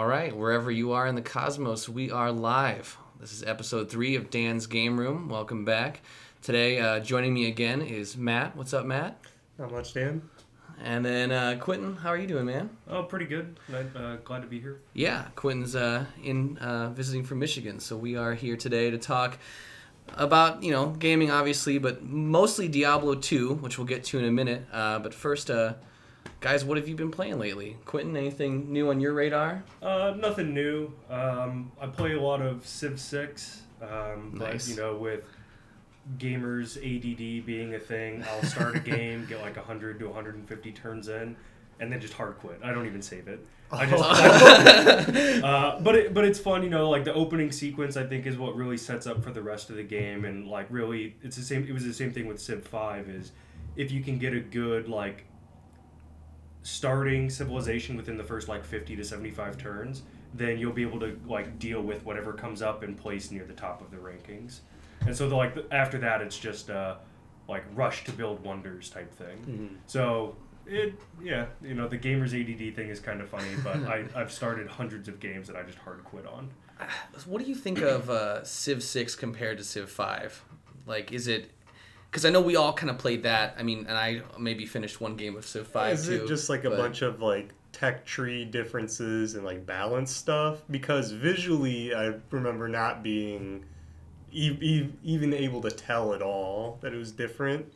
All right, wherever you are in the cosmos, we are live. This is episode three of Dan's Game Room. Welcome back. Today, uh, joining me again is Matt. What's up, Matt? Not much, Dan. And then uh, Quinton. How are you doing, man? Oh, pretty good. Glad, uh, glad to be here. Yeah, Quinton's uh, in uh, visiting from Michigan, so we are here today to talk about you know gaming, obviously, but mostly Diablo 2, which we'll get to in a minute. Uh, but first, uh, guys, what have you been playing lately? Quinton, anything new on your radar? Uh, nothing new. Um, I play a lot of Civ 6. Um, Nice. But, you know, with gamers ADD being a thing, I'll start a game, get like 100 to 150 turns in, and then just hard quit. I don't even save it. I just, uh, but it, but it's fun, you know. Like the opening sequence, I think is what really sets up for the rest of the game, and like really, it's the same. It was the same thing with Civ Five. Is if you can get a good like starting civilization within the first like 50 to 75 turns then you'll be able to like deal with whatever comes up and place near the top of the rankings and so the, like after that it's just uh like rush to build wonders type thing so it yeah you know the gamers add thing is kind of funny but I, i've started hundreds of games that i just hard quit on What do you think of uh, Civ 6 compared to Civ 5? Like, is it. Because I know we all kind of played that. I mean, and I maybe finished one game of Civ 5 Is too. it just like a but- bunch of like tech tree differences and like balance stuff? Because visually, I remember not being e- e- even able to tell at all that it was different.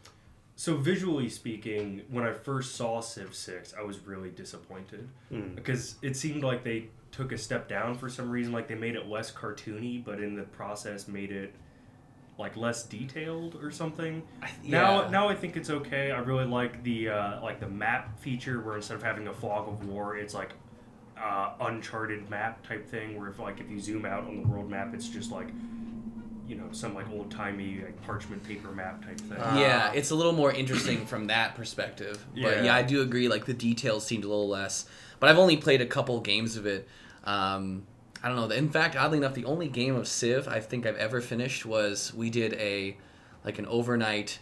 So visually speaking, when I first saw Civ Six, I was really disappointed Mm. because it seemed like they took a step down for some reason. Like they made it less cartoony, but in the process made it like less detailed or something. Now, now I think it's okay. I really like the uh, like the map feature where instead of having a fog of war, it's like uh, uncharted map type thing. Where if like if you zoom out on the world map, it's just like you know some like old timey like parchment paper map type thing. Uh, yeah, it's a little more interesting from that perspective. But yeah. Yeah. I do agree. Like the details seemed a little less. But I've only played a couple games of it. Um, I don't know. In fact, oddly enough, the only game of Civ I think I've ever finished was we did a like an overnight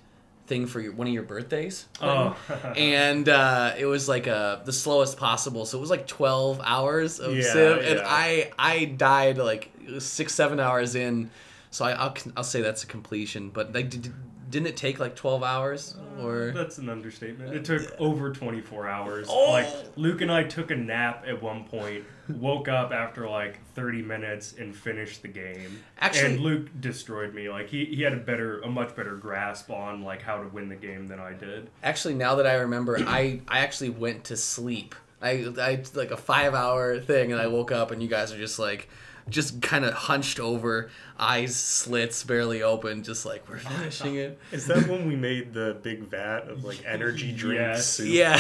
thing for your, one of your birthdays. Oh. and uh, it was like uh the slowest possible. So it was like twelve hours of Yeah, Civ, and yeah. I I died like six seven hours in. So I, I'll I'll say that's a completion. But like, did, didn't it take like twelve hours mm, or? That's an understatement. It uh, took over 24 hours. Oh! Like Luke and I took a nap at one point, woke up after like 30 minutes and finished the game. Actually- and Luke destroyed me. Like he, he had a better a much better grasp on like how to win the game than I did. Actually, now that I remember, I I actually went to sleep. I I like a five hour thing, and I woke up, and you guys are just like. Just kind of hunched over, eyes slits barely open, just like we're finishing it. Is that when we made the big vat of like energy drinks? Yes. soup? Yeah,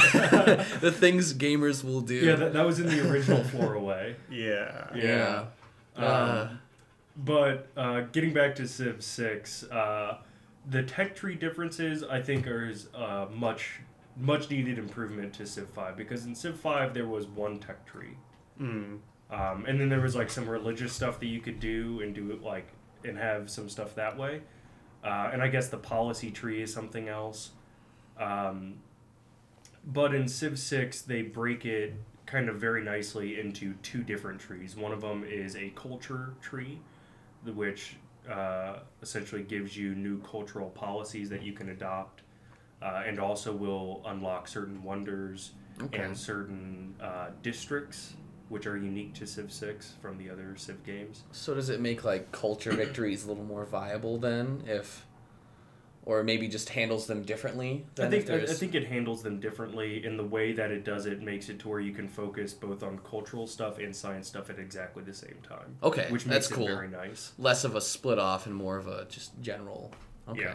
the things gamers will do. Yeah, that, that was in the original Floor Away. Yeah. Yeah. Um, Uh, But uh, getting back to Civ 6, uh, the tech tree differences I think are is, uh, much much needed improvement to Civ 5 because in Civ 5 there was one tech tree. Mm. Um, and then there was like some religious stuff that you could do and do it like and have some stuff that way. Uh, and I guess the policy tree is something else. Um, but in Civ 6, they break it kind of very nicely into two different trees. One of them is a culture tree, which uh, essentially gives you new cultural policies that you can adopt uh, and also will unlock certain wonders Okay. and certain uh, districts which are unique to Civ 6 from the other Civ games. So does it make like culture victories a little more viable then, if, or maybe just handles them differently? I think I, I think it handles them differently in the way that it does it makes it to where you can focus both on cultural stuff and science stuff at exactly the same time. Okay, which that's makes cool. it very nice. less of a split off and more of a just general. Okay. Yeah.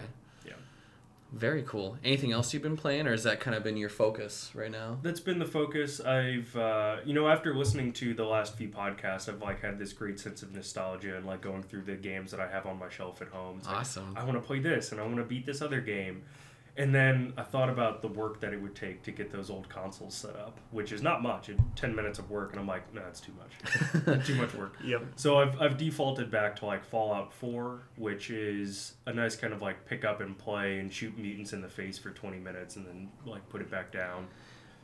Very cool. Anything else you've been playing, or has that kind of been your focus right now? That's been the focus. I've uh, you know after listening to the last few podcasts, I've like had this great sense of nostalgia and like going through the games that I have on my shelf at home. It's like, Awesome. I want to play this and I want to beat this other game. And then I thought about the work that it would take to get those old consoles set up, which is not much. It, 10 minutes of work, and I'm like, no, it's too much. too much work. Yep. So I've, I've defaulted back to like Fallout 4, which is a nice kind of like pick up and play and shoot mutants in the face for 20 minutes and then like put it back down.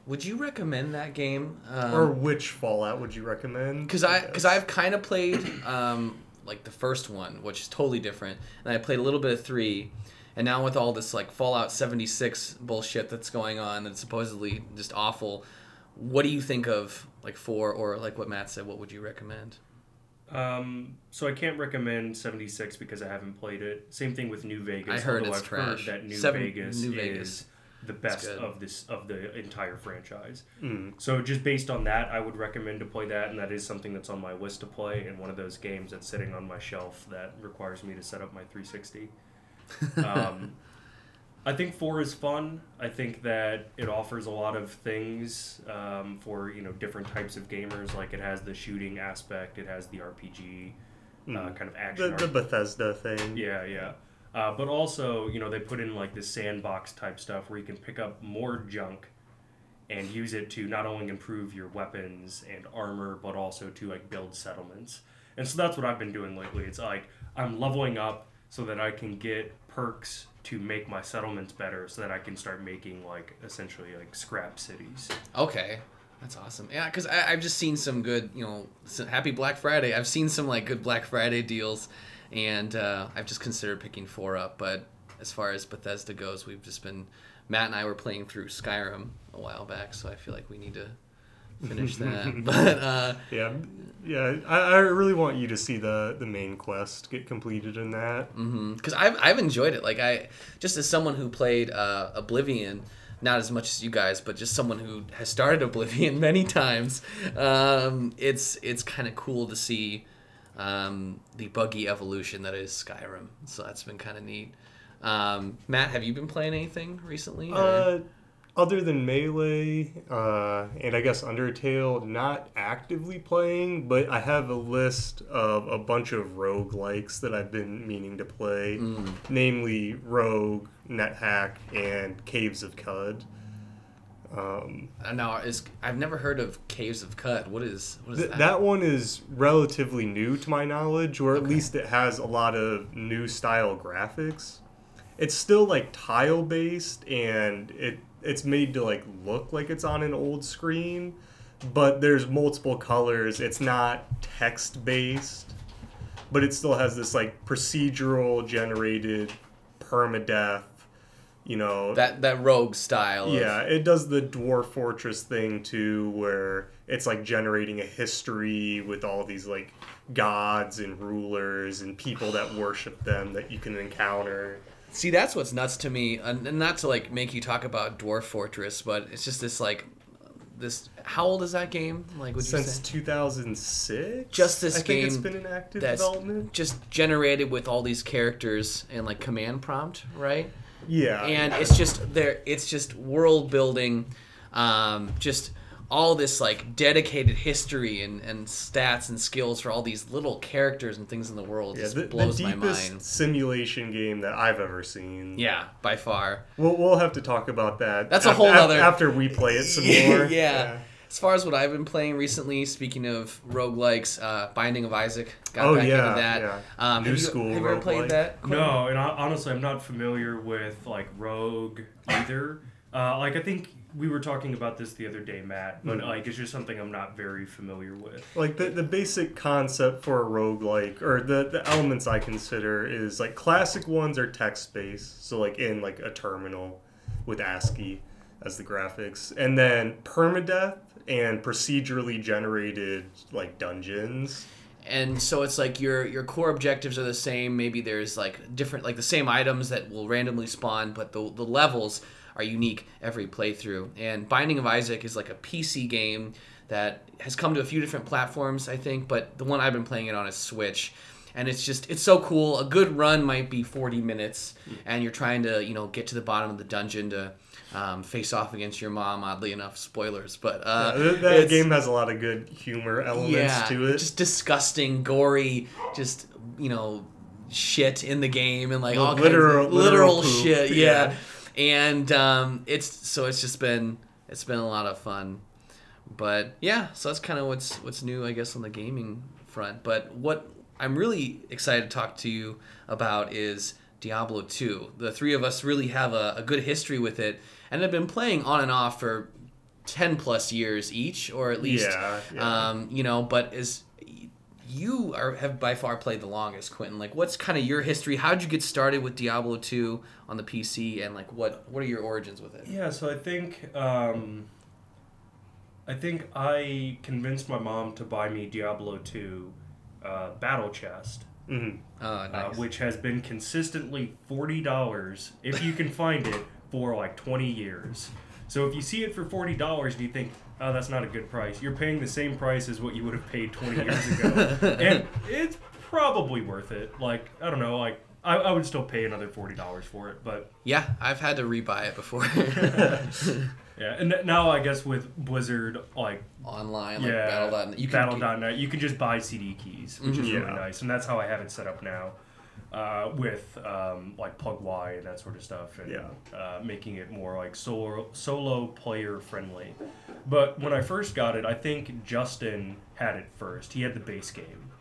would you recommend that game? Um, or which Fallout would you recommend? because I because I've kind of played um, like the first one, which is totally different, and I played a little bit of three, and now with all this like Fallout seventy six bullshit that's going on that's supposedly just awful. What do you think of like four or like what Matt said? What would you recommend? Um, so I can't recommend 76 because I haven't played it. Same thing with New Vegas. I heard it's I've trash. heard that New Seven- Vegas New is Vegas. the best of this of the entire franchise. Mm. So just based on that, I would recommend to play that, and that is something that's on my list to play, and one of those games that's sitting on my shelf that requires me to set up my 360. Um, I think four is fun. I think that it offers a lot of things um, for you know different types of gamers. Like it has the shooting aspect, it has the RPG uh, Mm. kind of action. the, the Bethesda thing. Yeah, yeah. Uh, but also, you know, they put in like this sandbox type stuff where you can pick up more junk and use it to not only improve your weapons and armor, but also to like build settlements. And so that's what I've been doing lately. It's like I'm leveling up so that I can get perks to make my settlements better, so that I can start making like essentially like scrap cities. Okay, that's awesome. Yeah, because I've just seen some good, you know, Happy Black Friday. I've seen some like good Black Friday deals, and uh, I've just considered picking four up. But as far as Bethesda goes, we've just been Matt and I were playing through Skyrim a while back, so I feel like we need to finish that. but uh, Yeah, yeah. I, I really want you to see the the main quest get completed in that. because I've I've enjoyed it. Like I just as someone who played uh, Oblivion, not as much as you guys, but just someone who has started Oblivion many times. Um, it's it's kind of cool to see um, the buggy evolution that is Skyrim. So that's been kind of neat. Um, Matt, have you been playing anything recently? Uh, other than Melee uh, and I guess Undertale, not actively playing, but I have a list of a bunch of rogue likes that I've been meaning to play, Mm. namely Rogue, NetHack, and Caves of Qud. Um, Uh, now is I've never heard of Caves of Qud. What is what is Th- that? that one is relatively new to my knowledge, or at least it has a lot of new style graphics. It's still like tile based, and it it's made to like look like it's on an old screen, but there's multiple colors. It's not text based, but it still has this like procedural generated permadeath. You know, that that rogue style. of- yeah, it does the Dwarf Fortress thing too, where it's like generating a history with all these like gods and rulers and people that worship them that you can encounter. See, that's what's nuts to me, and and not to like make you talk about Dwarf Fortress, but it's just this like this. How old is that game? Like, would you Since say 2006? Just this I think it's game been in active development. just generated with all these characters and like command prompt, right? Yeah. and it's just there it's just world building um, just all this like dedicated history and, and stats and skills for all these little characters and things in the world yeah, just the, the blows my deepest mind simulation game that I've ever seen. yeah by far We'll, we'll have to talk about that. That's a af- whole af- other- After we play it some more. yeah. As far as what I've been playing recently, speaking of roguelikes, uh, Binding of Isaac, got Oh, back yeah, into that. yeah. Um, New have you, school Have you ever played that? Quinn? No, and I, honestly, I'm not familiar with like Rogue either. Uh, like I think we were talking about this the other day, Matt, but Mhm. like it's just something I'm not very familiar with. like the, the basic concept for a roguelike or the, the elements i consider is like classic ones are text based so like in like a terminal with ascii as the graphics and then permadeath and procedurally generated like dungeons and so it's like your your core objectives are the same maybe there's like different like the same items that will randomly spawn but the, the levels are unique every playthrough and binding of isaac is like a pc game that has come to a few different platforms i think but the one i've been playing it on is switch and it's just it's so cool a good run might be 40 minutes and you're trying to you know get to the bottom of the dungeon to um, face off against your mom oddly enough spoilers but uh, Yeah, that game has a lot of good humor elements to it just disgusting, gory, just you know, shit in the game and like all literal- kinds of literal, literal shit. Yeah. yeah. And um, it's so it's just been it's been a lot of fun, but yeah, so that's kind of what's what's new, I guess, on the gaming front. But what I'm really excited to talk to you about is Diablo 2. The three of us really have a, a good history with it and have been playing on and off for ten plus years each, or at least, Yeah, yeah. um, you know. But is you are have by far played the longest, Quinton. Like, what's kind of your history? How did you get started with Diablo two on the PC, and like, what what are your origins with it? Yeah, so I think um, I think I convinced my mom to buy me Diablo 2 uh, Battle Chest, Mhm. Oh, uh, which has been consistently forty dollars if you can find it for like twenty years. So if you see it for forty dollars do you think, oh, that's not a good price, you're paying the same price as what you would have paid twenty years ago, and it's probably worth it. Like I don't know, like I, I would still pay another forty dollars for it, but yeah, I've had to rebuy it before yeah. And now I guess with Blizzard, like online, like yeah, Battle.net. You can Battle.net, you can just buy CD keys, which is Mhm. really Yeah. nice, and that's how I have it set up now. Uh, with um, like PlugY and that sort of stuff, and Yeah. uh, making it more like solo solo player friendly. But when I first got it, I think Justin had it first. He had the base game,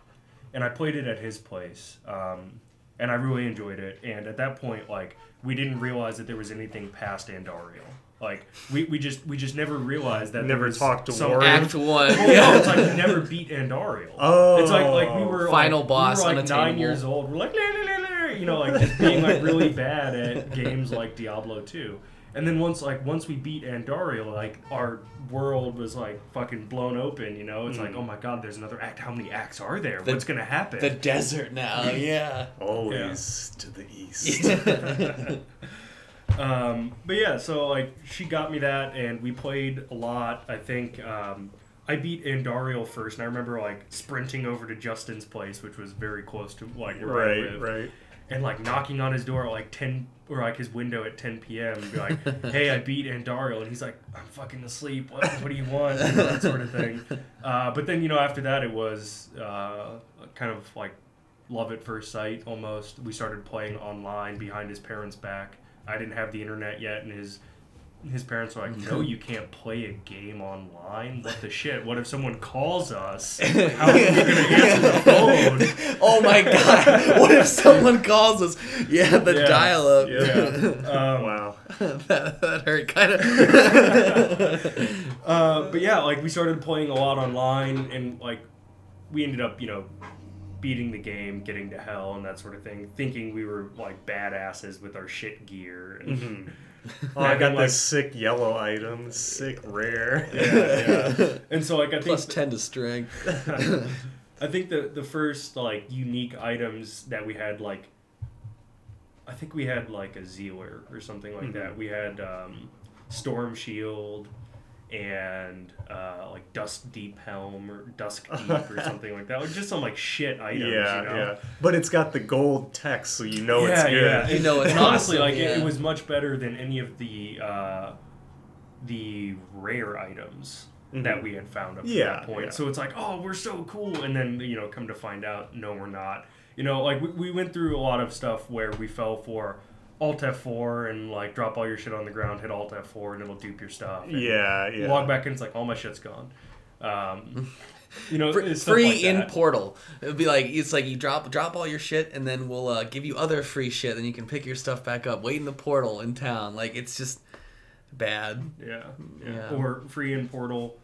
and I played it at his place, um, and I really enjoyed it. And at that point, like we didn't realize that there was anything past Andariel. Like we, we just we just never realized that Never talked to some Warriv. Act one. well, no, it's like we never beat Andariel. Oh. It's like like we were Final like, boss, We were like nine years old. We're like, "La, la, la, la," you know, like just being like really bad at games like Diablo 2. And then once like once we beat Andariel, like our world was like fucking blown open. You know, it's like, Mm. oh my god, there's another act. How many acts are there? The- What's gonna happen? the desert now, yeah. Always to the east. Um, but yeah, so like she got me that, and we played a lot. I think um, I beat Andariel first, and I remember like sprinting over to Justin's place, which was very close to like where I right, lived, right. and like knocking on his door at like ten or like his window at ten p.m. and be like, "Hey, I beat Andariel," and he's like, "I'm fucking asleep. What, what do you want?" You know, that sort of thing. Uh, but then you know after that it was uh, kind of like love at first sight almost. We started playing online behind his parents' back. I didn't have the internet yet, and his his parents were like, "No, you can't play a game online. What the shit? What if someone calls us? How are we gonna answer the phone?" oh my god! What if someone calls us? Yeah, the Yeah. dial-up. Yeah. Um, Wow. that, that hurt kind of. Uh, but yeah, like we started playing a lot online, and like we ended up, you know, beating the game, getting to hell, and that sort of thing, thinking we were like badasses with our shit gear. And, Mhm. Oh, I got like- this sick yellow item, sick rare. yeah, yeah. And so like I think Plus ten to strength. I think the the first like unique items that we had like I think we had like a Zealer or something like that. We had um, Storm Shield and uh, like Dust Deep Helm or Dusk Deep or something like that. Like just some like shit items. yeah, you know? yeah. But it's got the gold text, so you know it's yeah, good. yeah. You And- know it's and honestly, awesome, like it, it was much better than any of the uh, the rare items that Mhm. we had found up to that point. yeah. So it's like, oh, we're so cool, and then you know, come to find out, no, we're not. You know, like we, we went through a lot of stuff where we fell for Alt F4 and like drop all your shit on the ground, hit Alt F4, and it'll dupe your stuff. and Yeah, yeah. Log back in, it's like all my shit's gone. Um, you know, Fr- it's stuff free like in that. portal. It would be like it's like you drop drop all your shit and then we'll uh, give you other free shit. Then you can pick your stuff back up. Wait in the portal in town. Like it's just bad. Yeah, yeah. Yeah. Or free in portal.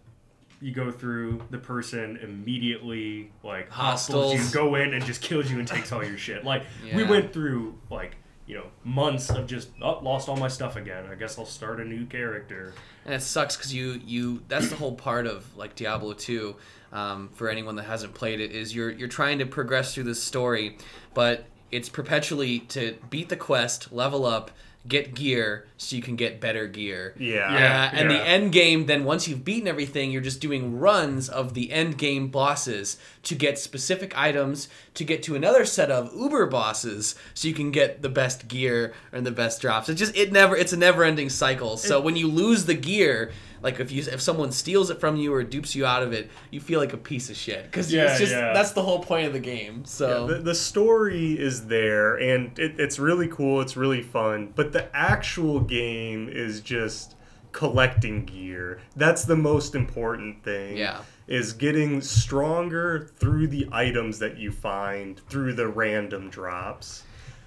You go through the person immediately like hostiles Hostiles. you, go in and just kills you and takes all your shit. Like we went through like you know months of just oh, lost all my stuff again. I guess I'll start a new character. And it sucks because you you that's the whole part of like Diablo two. Um, for anyone that hasn't played it, is you're you're trying to progress through this story, but it's perpetually to beat the quest, level up, get gear, so you can get better gear. Yeah. Yeah. Uh, and the end game, then once you've beaten everything, you're just doing runs of the end game bosses to get specific items to get to another set of uber bosses, so you can get the best gear and the best drops. It just it never it's a never ending cycle. So when you lose the gear, like if you if someone steals it from you or dupes you out of it, you feel like a piece of shit because Yeah, it's just yeah. that's the whole point of the game. So The, the story is there, and it, it's really cool. It's really fun. But the actual game is just collecting gear. That's the most important thing. Yeah. Is getting stronger through the items that you find through the random drops.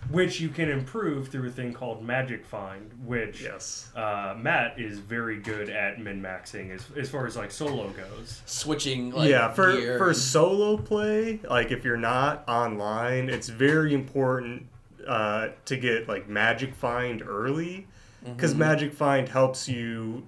Which you can improve through a thing called Magic Find, which Yes. uh, Matt is very good at min maxing as, as far as like solo goes. Switching like yeah, for gear for solo play, like if you're not online, it's very important uh, to get like Magic Find early because Mm-hmm. Magic Find helps you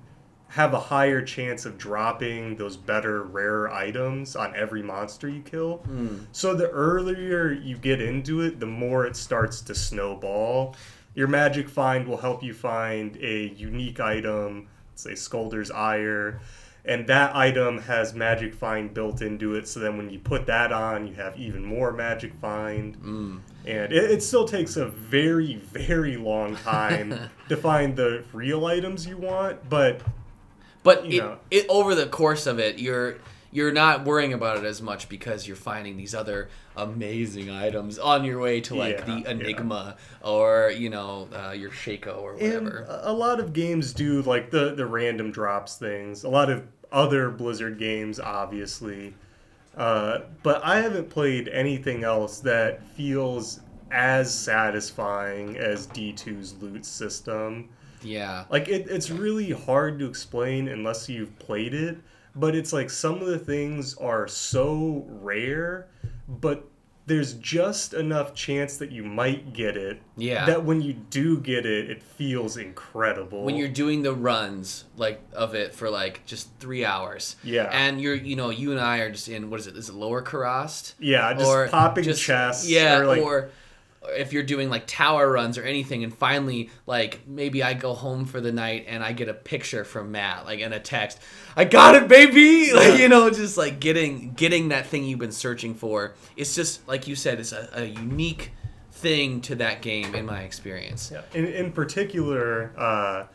have a higher chance of dropping those better rare items on every monster you kill. Hmm. So the earlier you get into it, the more it starts to snowball. Your Magic Find will help you find a unique item, say Skullder's Ire, and that item has Magic Find built into it. So then when you put that on, you have even more Magic Find. Mm. And it, it still takes a very, very long time to find the real items you want, but But it, know. it over the course of it, you're you're not worrying about it as much because you're finding these other amazing items on your way to like Yeah, the yeah. Enigma or you know uh, your Shako or whatever. a a lot of games do like the the random drops things. A lot of other Blizzard games, obviously, uh, but I haven't played anything else that feels as satisfying as D2's loot system. Yeah, Like it, it's really hard to explain unless you've played it. But it's like some of the things are so rare, but there's just enough chance that you might get it. Yeah. That when you do get it, it feels incredible. when you're doing the runs like of it for like just three hours. Yeah. and you're you know you and I are just in what is it? Is it Lower Kurast? yeah, just popping chests. Yeah, or, like, or if you're doing like tower runs or anything, and finally, like maybe I go home for the night and I get a picture from Matt, like in a text, I got it, baby. Like you know, just like getting getting that thing you've been searching for. It's just like you said, it's a, a unique thing to that game in my experience. Yeah. In, in particular, uh,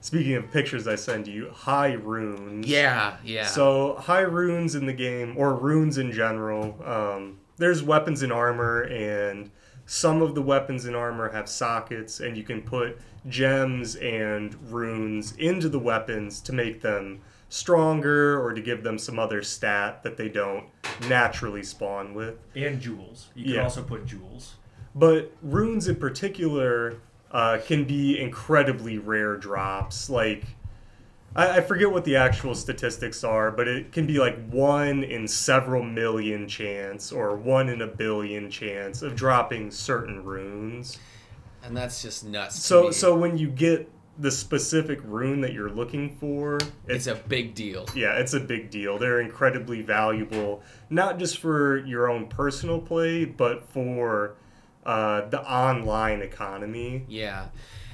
speaking of pictures I send you, high runes. Yeah, yeah. So high runes in the game, or runes in general, um, there's weapons and armor, and some of the weapons and armor have sockets, and you can put gems and runes into the weapons to make them stronger or to give them some other stat that they don't naturally spawn with. And jewels. You can Yeah. also put jewels. But runes in particular uh, can be incredibly rare drops. Like, I, I forget what the actual statistics are, but it can be like one in several million chance or one in a billion chance of dropping certain runes. and that's just nuts. So, so when you get the specific rune that you're looking for, it's a big deal. yeah, it's a big deal. They're incredibly valuable, not just for your own personal play, but for uh, the online economy. Yeah,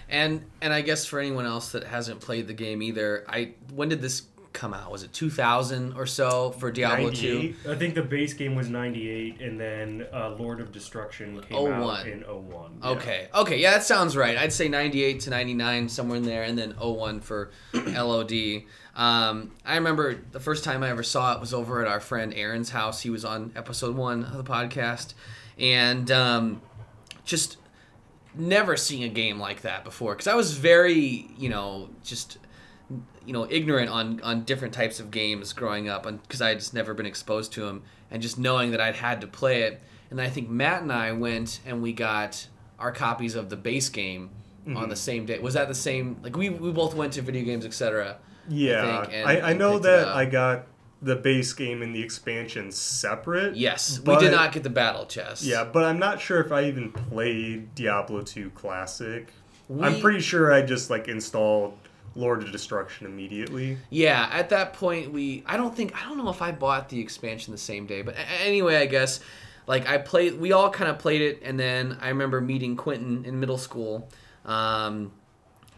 and and I guess for anyone else that hasn't played the game either, I when did this come out? Was it 2000 or so for Diablo 2? I think the base game was 98, and then uh, Lord of Destruction came 01. out in 01. Okay, okay, yeah, that sounds right. I'd say 98 to 99, somewhere in there, and then 01 for LOD. Um, I remember the first time I ever saw it was over at our friend Aaron's house. He was on episode one of the podcast, and um, just never seen a game like that before because I was very, you know, just you know ignorant on on different types of games growing up and because i had just never been exposed to them and just knowing that i'd had to play it. And i think matt and i went and we got our copies of the base game on mm-hmm. the same day. Was that the same like we, we both went to video games etc Yeah, think, and- I, I know that. I got the base game and the expansion separate. yes but- we did not get the battle chest Yeah, but I'm not sure if I even played Diablo 2 Classic. I'm pretty sure I just like installed Lord of Destruction immediately. Yeah, at that point we I don't think I don't know if I bought the expansion the same day, but a- anyway, I guess like I played we all kind of played it and then I remember meeting Quinton in middle school. Um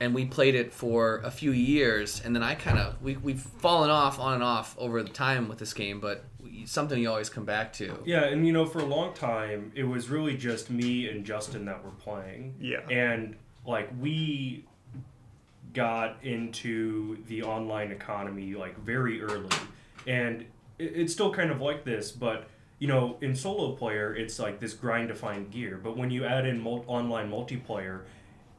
and we played it for a few years and then I kind of we we've fallen off on and off over the time with this game, but something you always come back to. Yeah, and you know, for a long time, it was really just me and Justin that were playing. Yeah. And like we got into the online economy like very early, and it's still kind of like this, but you know, in solo player, it's like this grind to find gear. But when you add in mul- online multiplayer,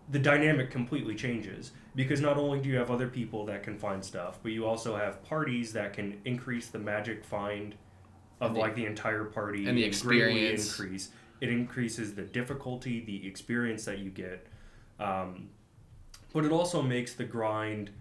the dynamic completely changes because not only do you have other people that can find stuff, but you also have parties that can increase the magic find of the- like the entire party and the experience. increase. it increases the difficulty, the experience that you get, um, but it also makes the grind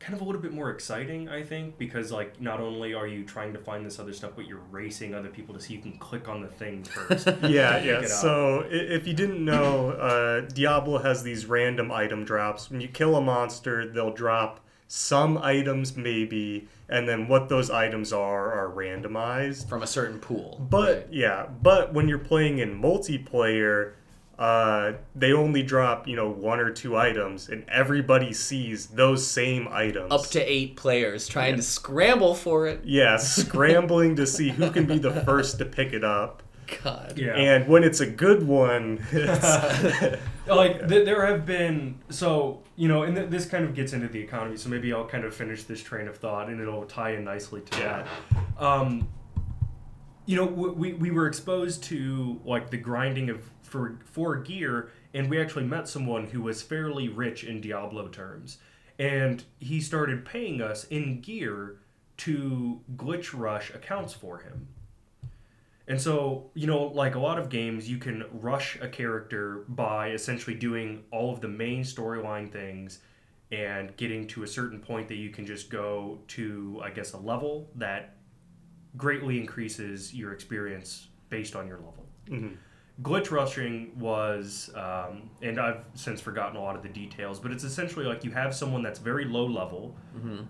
kind of a little bit more exciting, I think, because like not only are you trying to find this other stuff, but you're racing other people to see you can click on the thing first. yeah, yeah. it. So if you didn't know, uh, Diablo has these random item drops. When you kill a monster, they'll drop some items, maybe, and then what those items are are randomized. from a certain pool. But right? yeah, but when you're playing in multiplayer, uh, they only drop you know one or two items, and everybody sees those same items. up to eight players trying to scramble for it. yeah, scrambling to see who can be the first to pick it up. God. yeah. And when it's a good one, it's, like th- there have been so you know and th- this kind of gets into the economy so maybe i'll kind of finish this train of thought and it'll tie in nicely to Yeah. that um, you know w- we, we were exposed to like the grinding of for for gear and we actually met someone who was fairly rich in diablo terms and he started paying us in gear to glitch rush accounts for him and so, you know, like a lot of games, you can rush a character by essentially doing all of the main storyline things and getting to a certain point that you can just go to, I guess, a level that greatly increases your experience based on your level. Mhm. Glitch rushing was, um, and I've since forgotten a lot of the details, but it's essentially like you have someone that's very low level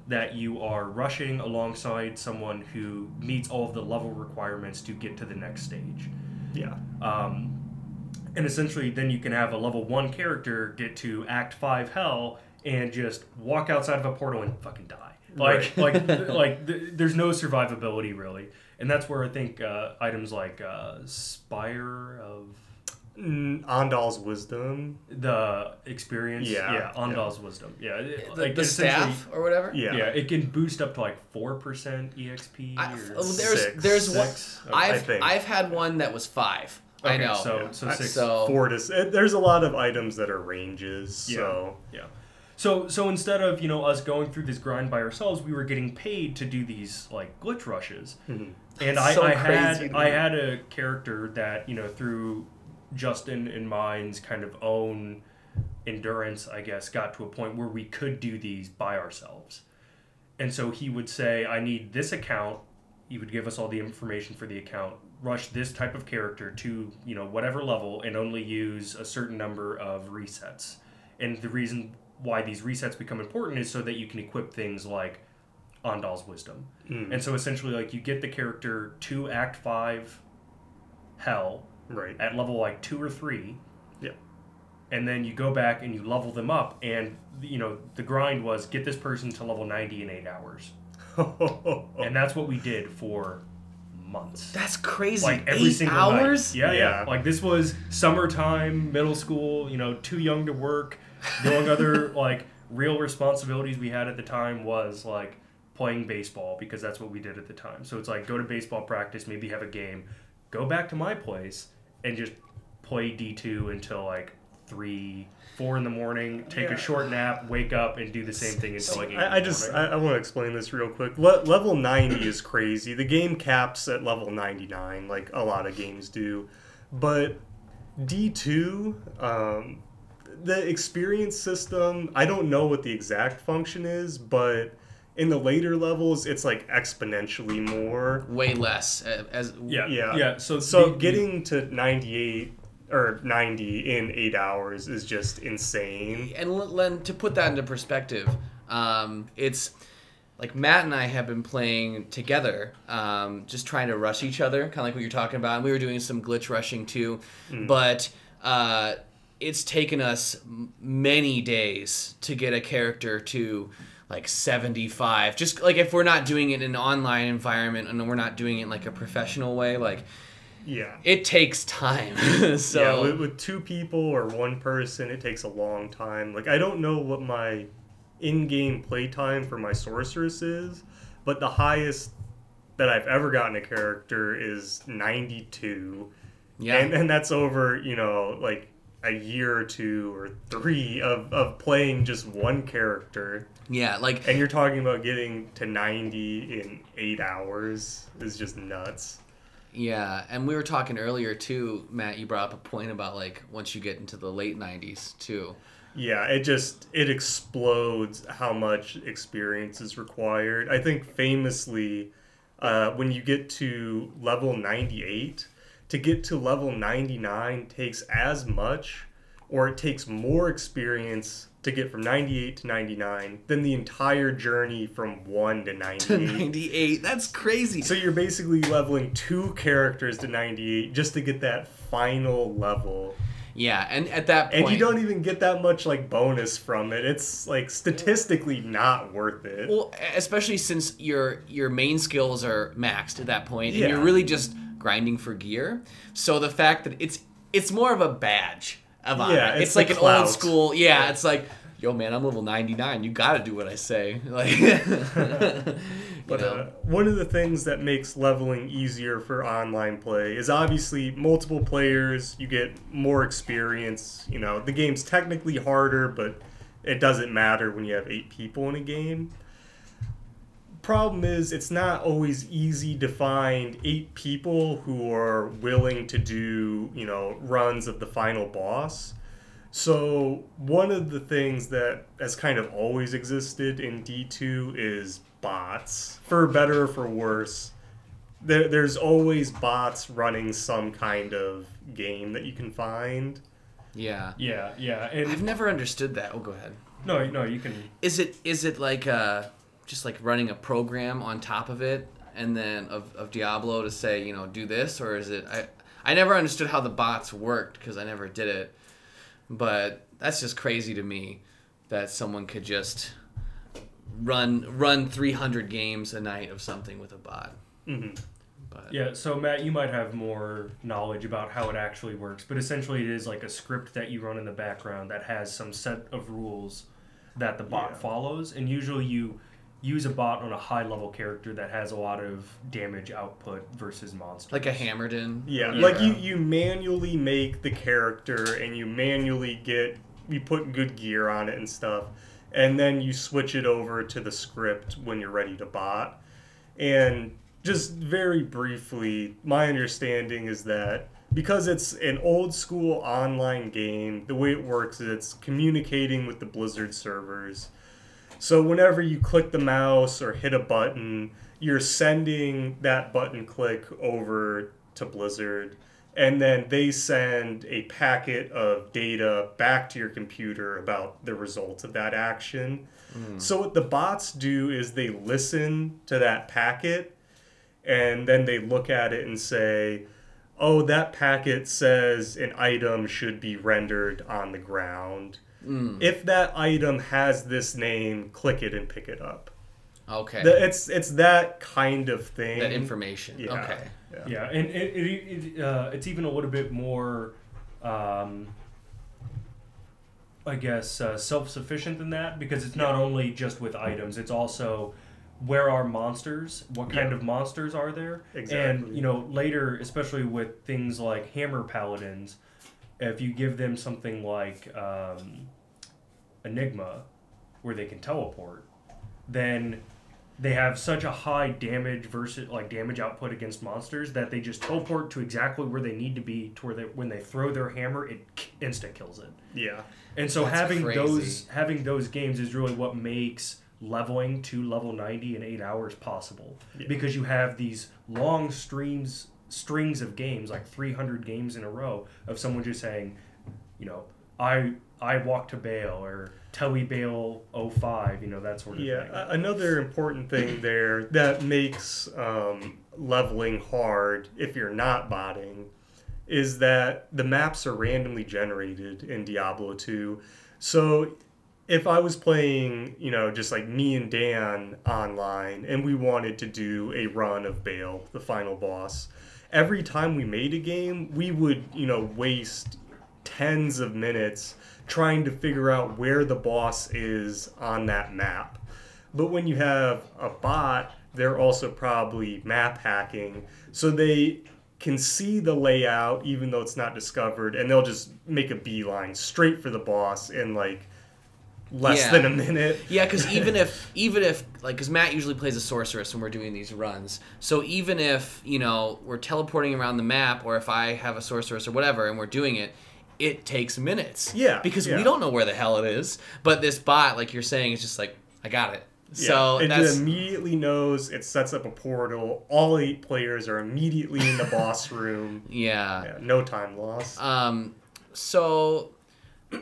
that you are rushing alongside someone who meets all of the level requirements to get to the next stage. yeah. Um, and essentially, then you can have a level one character get to Act Five Hell and just walk outside of a portal and fucking die. Like, like, like, th- there's no survivability really, and that's where I think uh, items like uh, Spire of Mm, Ondal's wisdom. the experience, Yeah, yeah, Ondal's wisdom, yeah, it- The, like the staff or whatever. Yeah. yeah. it can boost up to like four percent exp. I, or oh, there's Six. there's one. Six? I I've think. I've had one that was five. I know. So, so six. so Four to. s- eh, There's a lot of items that are ranges. Yeah. So Yeah. So so instead of you know us going through this grind by ourselves, we were getting paid to do these like glitch rushes. Mhm. And I, So I had I had a character that you know through Justin and mine's kind of own endurance, I guess, got to a point where we could do these by ourselves. And so he would say, "I need this account." He would give us all the information for the account. Rush this type of character to you know whatever level, and only use a certain number of resets. And the reason why these resets become important is so that you can equip things like Ondal's wisdom. Mm. And so essentially, like you get the character to Act Five, Hell right. at level like two or three. Yeah. And then you go back and you level them up, and you know the grind was get this person to level ninety in eight hours, and that's what we did for months. that's crazy. Like every Eight single hours. night. Yeah, yeah, Yeah. Like this was summertime, middle school. You know, too young to work. The only other like real responsibilities we had at the time was like playing baseball because that's what we did at the time. So it's like go to baseball practice, maybe have a game, go back to my place, and just play D two until like three, four in the morning. Take Yeah. a short nap, wake up, and do the same thing until like. I, I just. I, I want to explain this real quick. Le- level 90 is crazy. The game caps at level 99, like a lot of games do. But D2, um, the experience system, I don't know what the exact function is, but in the later levels, it's like exponentially more. Way less. uh, As yeah, yeah. yeah. So So the- the- getting to 98 or 90 in eight hours is just insane. and l- Len, to put that into perspective, um, it's like Matt and I have been playing together, um, just trying to rush each other, kind of like what you're talking about. And we were doing some glitch rushing too, but uh, it's taken us many days to get a character to like 75 just like if we're not doing it in an online environment and we're not doing it in like a professional way like Yeah. it takes time so yeah, with, with two people or one person, it takes a long time. Like I don't know what my in-game playtime for my sorceress is, but the highest that I've ever gotten a character is 92. yeah And and that's over, you know, like a year or two or three of, of playing just one character. yeah like And you're talking about getting to 90 in 8 hours is just nuts. Yeah, and we were talking earlier too, Matt. You brought up a point about like once you get into the late '90s too. Yeah, it just it explodes how much experience is required. I think famously, uh, when you get to level 98, to get to level 99 takes as much or it takes more experience to get from 98 to 99 than the entire journey from 1 to 98. 98. That's crazy. So you're basically leveling two characters to 98 just to get that final level. Yeah, and at that point, And you don't even get that much like bonus from it. It's like statistically not worth it. Well, especially since your your main skills are maxed at that point, and Yeah. you're really just grinding for gear. So the fact that it's it's more of a badge of honor. Yeah, it's, it's like an clout. old school. Yeah, it's like, yo, man, I'm level 99. You got to do what I say. Like, But uh, one of the things that makes leveling easier for online play is obviously multiple players. You get more experience. You know, the game's technically harder, but it doesn't matter when you have eight people in a game. Problem is, it's not always easy to find eight people who are willing to do, you know, runs of the final boss. So, one of the things that has kind of always existed in D2 is bots. For better or for worse, there, there's always bots running some kind of game that you can find. yeah. Yeah, yeah, and I've never understood that. Oh, go ahead. no, no, you can. Is it is it like uh just like running a program on top of it and then of, of Diablo to say you know do this or is it I I never understood how the bots worked because I never did it, but that's just crazy to me that someone could just run run 300 games a night of something with a bot. Mm-hmm. But Yeah, so Matt, you might have more knowledge about how it actually works, but essentially it is like a script that you run in the background that has some set of rules that the bot Yeah. follows, and usually you use a bot on a high level character that has a lot of damage output versus monsters. like a Hammerdin. Yeah, Yeah. like you, you manually make the character and you manually get, you put good gear on it and stuff, and then you switch it over to the script when you're ready to bot. And just very briefly, my understanding is that because it's an old school online game, the way it works is it's communicating with the Blizzard servers. So whenever you click the mouse or hit a button, you're sending that button click over to Blizzard, and then they send a packet of data back to your computer about the results of that action. Hmm. So what the bots do is they listen to that packet and then they look at it and say, "Oh, that packet says an item should be rendered on the ground." If that item has this name, click it and pick it up. Okay. The- It's it's that kind of thing. that information. Yeah. Okay. Yeah. Yeah, and it, it, it, uh, it's even a little bit more, um, I guess, uh, self sufficient than that because it's not only just with items, it's also where are monsters? What kind Yeah. of monsters are there? Exactly. And, you know, later, especially with things like Hammer Paladins, if you give them something like um, Enigma, where they can teleport, then they have such a high damage versus like damage output against monsters that they just teleport to exactly where they need to be to where they, when they throw their hammer it k- instant kills it Yeah. and so That's having crazy. those having those games is really what makes leveling to level 90 in 8 hours possible Yeah. because you have these long streams strings of games like 300 games in a row of someone just saying you know i i walk to Baal or Telly Baal 05 you know that sort of Yeah. thing a- Another important thing there that makes um, leveling hard if you're not botting is that the maps are randomly generated in Diablo 2. So if I was playing, you know, just like me and Dan online and we wanted to do a run of Baal, the final boss, every time we made a game, we would, you know, waste tens of minutes trying to figure out where the boss is on that map. But when you have a bot, they're also probably map hacking, so they can see the layout even though it's not discovered, and they'll just make a beeline straight for the boss and like less Yeah. than a minute. Yeah, because even if even if like because Matt usually plays a sorceress when we're doing these runs, so even if you know we're teleporting around the map, or if I have a sorceress or whatever, and we're doing it, it takes minutes. Yeah, because yeah. we don't know where the hell it is. But this bot, like you're saying, is just like I got it. Yeah, So it immediately knows it sets up a portal. All eight players are immediately in the boss room. yeah. Yeah, no time lost. Um, so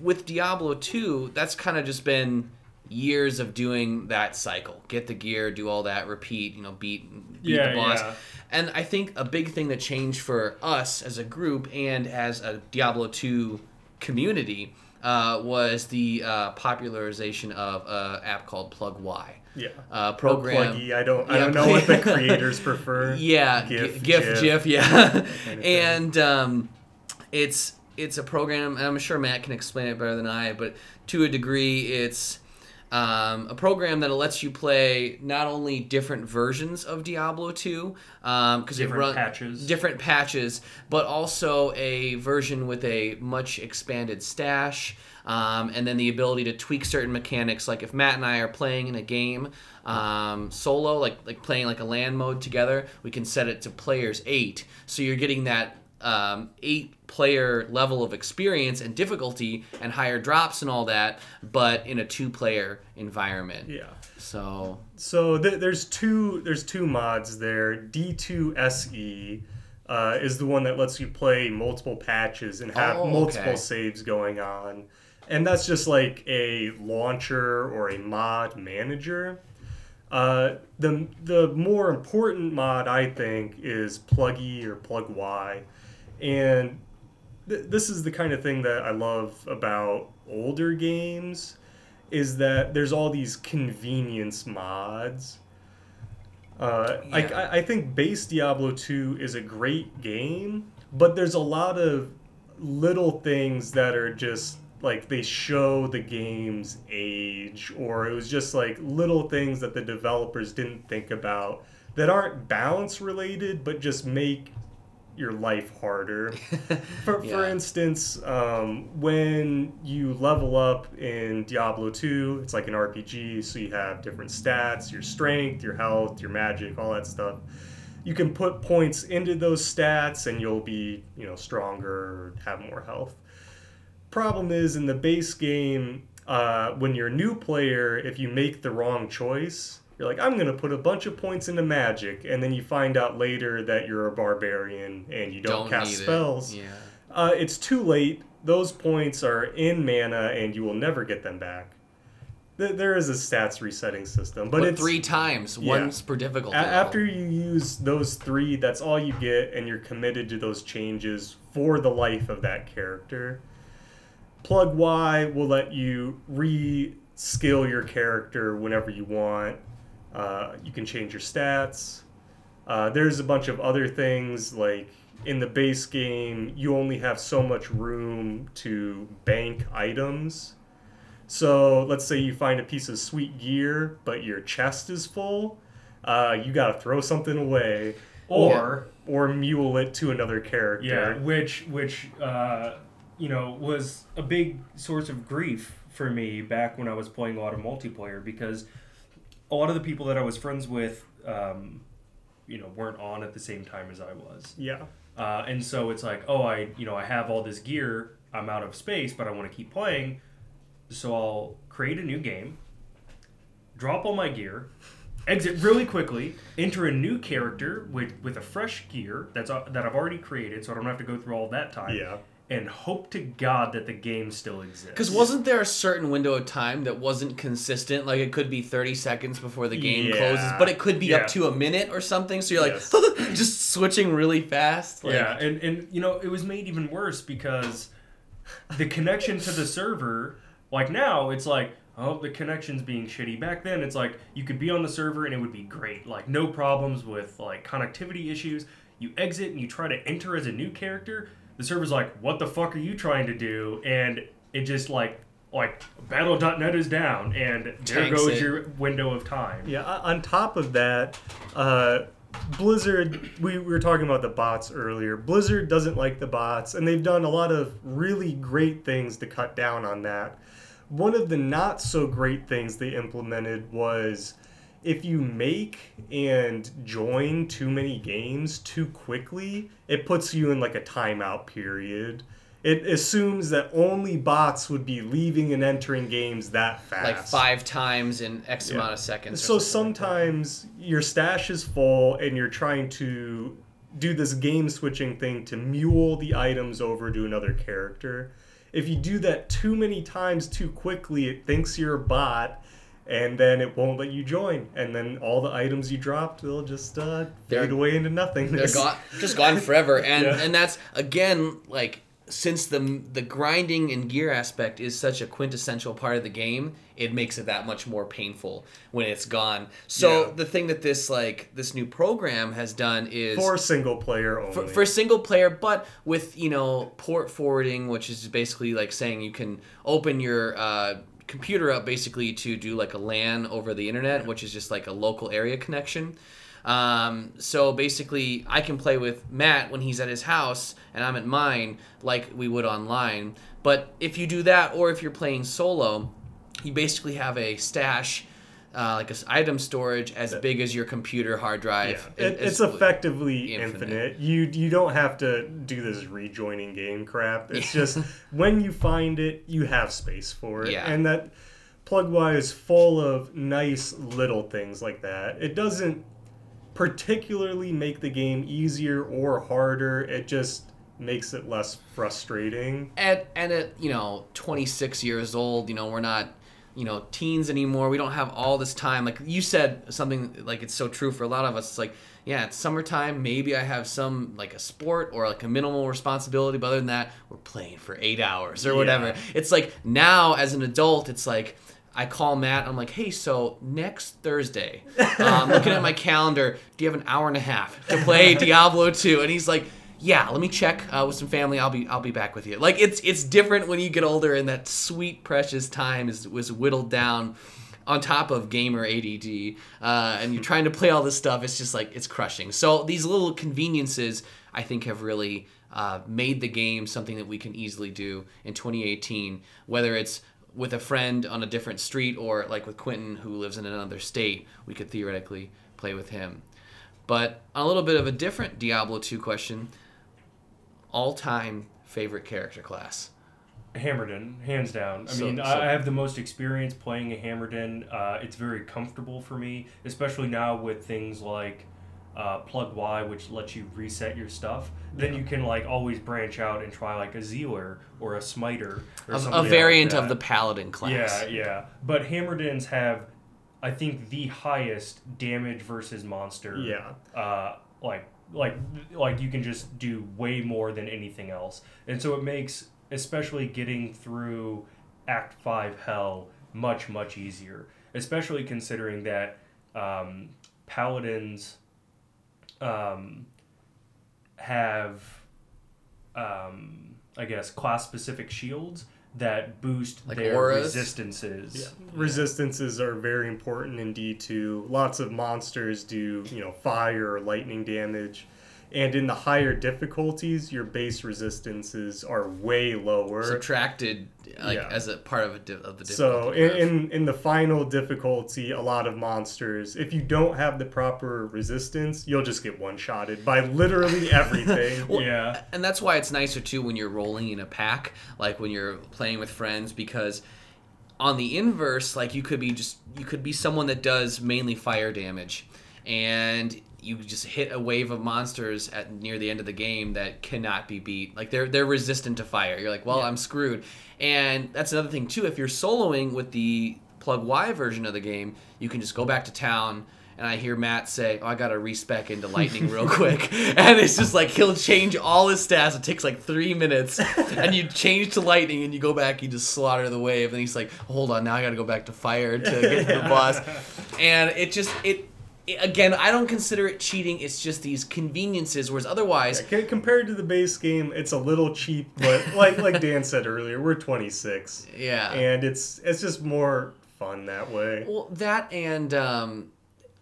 with Diablo 2, that's kind of just been years of doing that cycle. Get the gear, do all that, repeat, you know, beat beat Yeah, the boss. yeah. And I think a big thing that changed for us as a group and as a Diablo 2 community uh, was the uh, popularization of an app called PlugY. yeah. Uh, program. pluggy. I don't. I don't know what the creators prefer. Yeah, GIF, GIF, GIF, yeah. and um, it's it's a program, and I'm sure Matt can explain it better than I, but to a degree, it's um, a program that lets you play not only different versions of Diablo 2, because it Different run patches. different patches, but also a version with a much expanded stash. Um, and then the ability to tweak certain mechanics, like if Matt and I are playing in a game um, solo, like like playing like a LAN mode together, we can set it to players eight. So you're getting that um, eight player level of experience and difficulty and higher drops and all that, but in a two player environment. Yeah. So So th- there's two there's two mods there. D2SE uh, is the one that lets you play multiple patches and have Oh, multiple saves going on. And that's just like a launcher or a mod manager. Uh, the the more important mod I think is Pluggy or PlugY, and th- this is the kind of thing that I love about older games, is that there's all these convenience mods. Uh, Yeah. I I think base Diablo 2 is a great game, but there's a lot of little things that are just like they show the game's age, or it was just like little things that the developers didn't think about that aren't balance related, but just make your life harder. For, for instance, um, when you level up in Diablo 2, it's like an RPG, so you have different stats your strength, your health, your magic, all that stuff. You can put points into those stats and you'll be, you know, stronger have more health. Problem is, in the base game, uh, when you're a new player, if you make the wrong choice, you're like, I'm going to put a bunch of points into magic, and then you find out later that you're a barbarian and you don't, cast need it. spells. Yeah. Uh, it's too late. Those points are in mana, and you will never get them back. Th- There is a stats resetting system, but, But, it's three times, Yeah. once per difficulty. a- after you use those three, that's all you get, and you're committed to those changes for the life of that character. PlugY will let you re-skill your character whenever you want. Uh, you can change your stats. Uh, there's a bunch of other things like in the base game, you only have so much room to bank items. So let's say you find a piece of sweet gear, but your chest is full. Uh, you gotta throw something away, Or or mule it to another character. Yeah, which which uh, you know was a big source of grief for me back when I was playing a lot of multiplayer because a lot of the people that I was friends with, um, you know, weren't on at the same time as I was, yeah. uh, and so it's like, oh, I you know I have all this gear, I'm out of space, but I want to keep playing, so I'll create a new game, drop all my gear. Exit really quickly, enter a new character with, with a fresh gear that's uh, that I've already created, so I don't have to go through all that time Yeah. And hope to God that the game still exists. Because wasn't there a certain window of time that wasn't consistent? Like it could be 30 seconds before the game Yeah. closes, but it could be Yeah. up to a minute or something. So you're like Yes. just switching really fast. Like, yeah, and and you know it was made even worse because the connection to the server, like now, it's like oh the connection's being shitty. Back then, it's like you could be on the server and it would be great, like no problems with like connectivity issues. You exit and you try to enter as a new character. The server's like, what the fuck are you trying to do? And it just like like battle.net is down and there Tanks goes it. your window of time. Yeah, o- on top of that, uh, Blizzard, we, we were talking about the bots earlier. Blizzard doesn't like the bots, and they've done a lot of really great things to cut down on that. one of the not so great things they implemented was if you make and join too many games too quickly, it puts you in like a timeout period. It assumes that only bots would be leaving and entering games that fast. Like five times in X Yeah. amount of seconds. So something like sometimes your stash is full and you're trying to do this game switching thing to mule the items over to another character. If you do that too many times too quickly, it thinks you're a bot and then it won't let you join. And then all the items you dropped, they'll just uh, They're- fade away into nothing. they're gone, just gone forever. And Yeah. and that's again like since the the grinding and gear aspect is such a quintessential part of the game, it makes it that much more painful when it's gone. So Yeah. the thing that this like this new program has done is For single player only. for, for single player, but with you know port forwarding, which is basically like saying you can open your uh, computer up basically to do like a LAN over the internet, which is just like a local area connection. Um, so basically, I can play with Matt when he's at his house and I'm at mine, like we would online. But if you do that, or if you're playing solo, you basically have a stash. Uh, like a item storage as big as your computer hard yeah. drive. It, it's effectively infinite. infinite. You you don't have to do this rejoining game crap. It's just when you find it, you have space for it. Yeah. And that Plugwise is full of nice little things like that. It doesn't particularly make the game easier or harder. It just makes it less frustrating. at and at you know 26 years old you know we're not you know teens anymore we don't have all this time like you said something like it's so true for a lot of us it's like yeah it's summertime maybe i have some like a sport or like a minimal responsibility but other than that we're playing for eight hours or whatever Yeah. it's like now as an adult it's like I call Matt. I'm like, hey, so next Thursday, um, looking at my calendar, do you have an hour and a half to play Diablo 2? And he's like, yeah, let me check uh, with some family. I'll be I'll be back with you. Like it's it's different when you get older, and that sweet precious time is was whittled down. On top of gamer ADD, uh, and you're trying to play all this stuff, it's just like it's crushing. So these little conveniences, I think, have really uh, made the game something that we can easily do in 2018. Whether it's with a friend on a different street or like with Quinton who lives in another state, we could theoretically play with him. But a little bit of a different Diablo 2 question, all-time favorite character class. Hammerdin, hands down. I So- mean, so- I have the most experience playing a Hammerdin. Uh, it's very comfortable for me, especially now with things like uh, PlugY, which lets you reset your stuff. Then you can like always branch out and try like a Zealer or a Smiter or A, something a like variant of the Paladin class. Yeah, yeah. But Hammerdins have, I think, the highest damage versus monster. Yeah. Uh, like, like, like you can just do way more than anything else, and so it makes especially getting through Act Five Hell much much easier. Especially considering that um, paladins um, have um, I guess class specific shields that boost Like their auras? resistances. Resistances are very important in D2. Lots of monsters do, you know, fire or lightning damage. And in the higher difficulties, your base resistances are way lower. Subtracted like Yeah. as a part of, a di- of the difficulty. So in, in in the final difficulty, a lot of monsters, if you don't have the proper resistance, you'll just get one shotted by literally everything. Well, Yeah. and that's why it's nicer too when you're rolling in a pack, like when you're playing with friends, because on the inverse, like you could be just you could be someone that does mainly fire damage, and you just hit a wave of monsters at near the end of the game that cannot be beat. Like they're they're resistant to fire. You're like, well, I'm screwed. And that's another thing too. If you're soloing with the PlugY version of the game, you can just go back to town. And I hear Matt say, "Oh, I gotta respec into lightning real quick," and it's just like he'll change all his stats. It takes like three minutes, and you change to lightning, and you go back, you just slaughter the wave, and he's like, "Hold on, now I gotta go back to fire to get to the boss," and it just it again. I don't consider it cheating. It's just these conveniences, whereas otherwise, C- Compared to the base game, it's a little cheap, but like like Dan said earlier, we're 26, yeah, and it's it's just more fun that way. Well, that and um,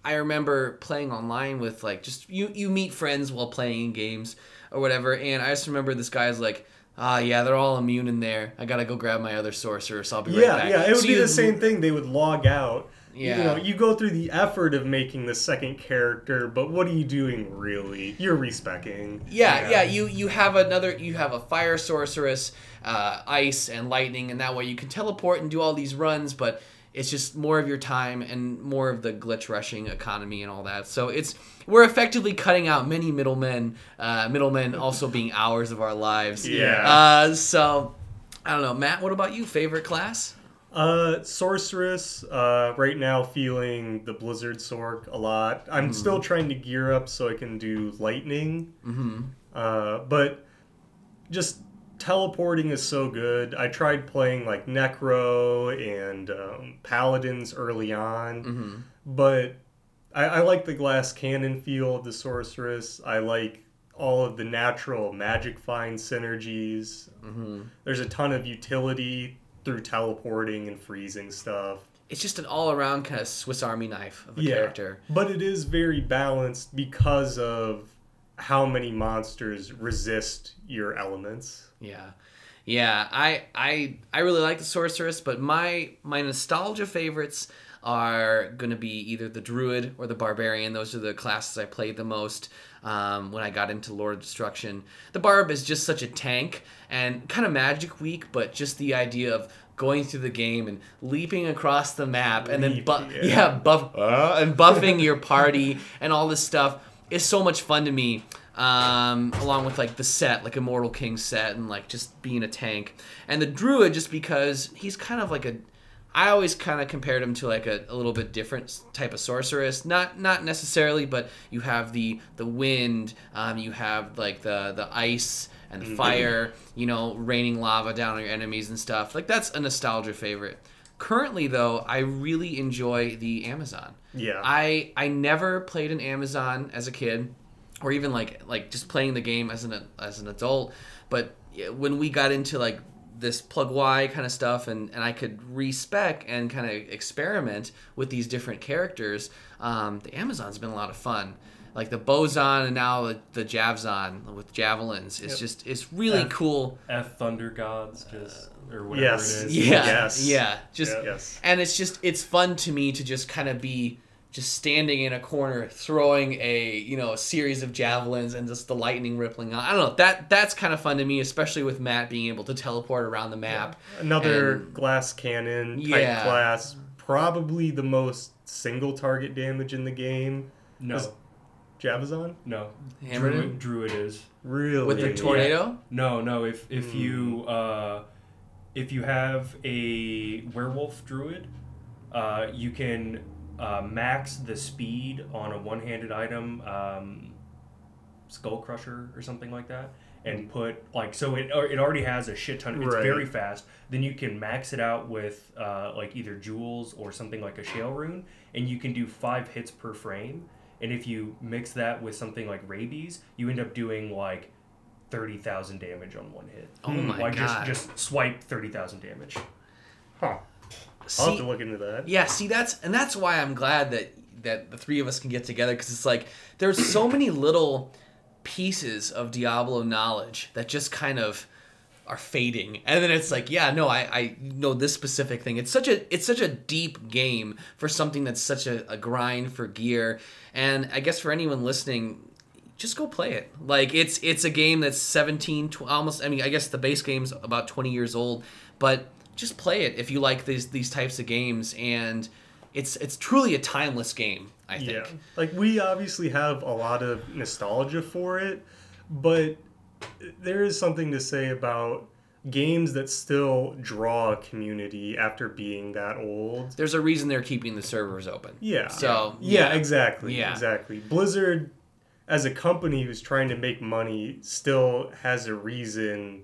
I remember playing online with like just you you meet friends while playing games or whatever, and I just remember this guy's like, Ah, yeah, they're all immune in there. I gotta go grab my other sorcerer, so I'll be yeah, right back. yeah, it would So be the same thing. They would log out. Yeah. You know, you go through the effort of making the second character, but what are you doing really? You're respecking. Yeah, yeah, you you have another you have a fire sorceress, uh, ice and lightning, and that way you can teleport and do all these runs, but it's just more of your time and more of the glitch rushing economy and all that. So it's we're effectively cutting out many middlemen, uh, middlemen also being hours of our lives. Yeah. Uh, so I don't know, Matt. What about you? Favorite class? Uh, sorceress. Uh, right now feeling the blizzard sorc a lot. I'm still trying to gear up so I can do lightning. Mm-hmm. Uh, but just teleporting is so good. I tried playing like Necro and um, Paladins early on, Mm-hmm. but I, I like the glass cannon feel of the sorceress. I like all of the natural magic find synergies. Mm-hmm. There's a ton of utility through teleporting and freezing stuff. It's just an all around kind of Swiss Army knife of a character. But it is very balanced because of how many monsters resist your elements. Yeah. Yeah, I I I really like the sorceress, but my my nostalgia favorites are going to be either the druid or the barbarian. Those are the classes I played the most um, when I got into Lord of Destruction. The barb is just such a tank and kind of magic weak, but just the idea of going through the game and leaping across the map and then bu- yeah. yeah, buff uh, and buffing your party and all this stuff is so much fun to me um, along with like the set like immortal king set and like just being a tank and the druid just because he's kind of like a i always kind of compared him to like a, a little bit different type of sorceress not not necessarily but you have the the wind um, you have like the the ice and the fire you know raining lava down on your enemies and stuff like that's a nostalgia favorite currently though i really enjoy the amazon Yeah. I I never played an Amazon as a kid, or even like like just playing the game as an as an adult. But when we got into like this PlugY kind of stuff, and and I could respec and kind of experiment with these different characters, um, the Amazon's been a lot of fun. Like the Bowazon and now the, the Javazon with javelins. It's Yep. just it's really F- cool. F Thunder Gods, just or whatever yes. it is. Yeah, Yes. yeah. Just yes. and it's just it's fun to me to just kind of be just standing in a corner throwing a you know a series of javelins and just the lightning rippling on. I don't know that that's kind of fun to me, especially with Matt being able to teleport around the map. Another And- glass cannon type Yeah. class. Probably the most single target damage in the game. No, Is- Javazon? no. Hammered Druid. Druid is. Really? with the Yeah. tornado. No, no. If if Hmm. you uh, if you have a werewolf druid, uh, you can uh, max the speed on a one-handed item, um, skull crusher or something like that, and put like so it or it already has a shit ton. It's Right. very fast. Then you can max it out with uh, like either jewels or something like a Shael rune, and you can do five hits per frame. And if you mix that with something like rabies, you end up doing like thirty thousand damage on one hit. Oh my like god! just just swipe thirty thousand damage. Huh. I'll have to look into that. Yeah, see that's and that's why I'm glad that that the three of us can get together because it's like there's so many little pieces of Diablo knowledge that just kind of are fading. And then it's like yeah no I, I know this specific thing. It's such a it's such a deep game for something that's such a, a grind for gear. And i guess for anyone listening just go play it. Like it's it's a game that's 17 tw- almost i mean i guess the base game's about 20 years old but just play it if you like these these types of games and it's it's truly a timeless game i think Yeah. Like we obviously have a lot of nostalgia for it, but there is something to say about games that still draw a community after being that old. there's a reason they're keeping the servers open Yeah. So, yeah, yeah. exactly. Yeah. Exactly. Blizzard as a company who's trying to make money still has a reason,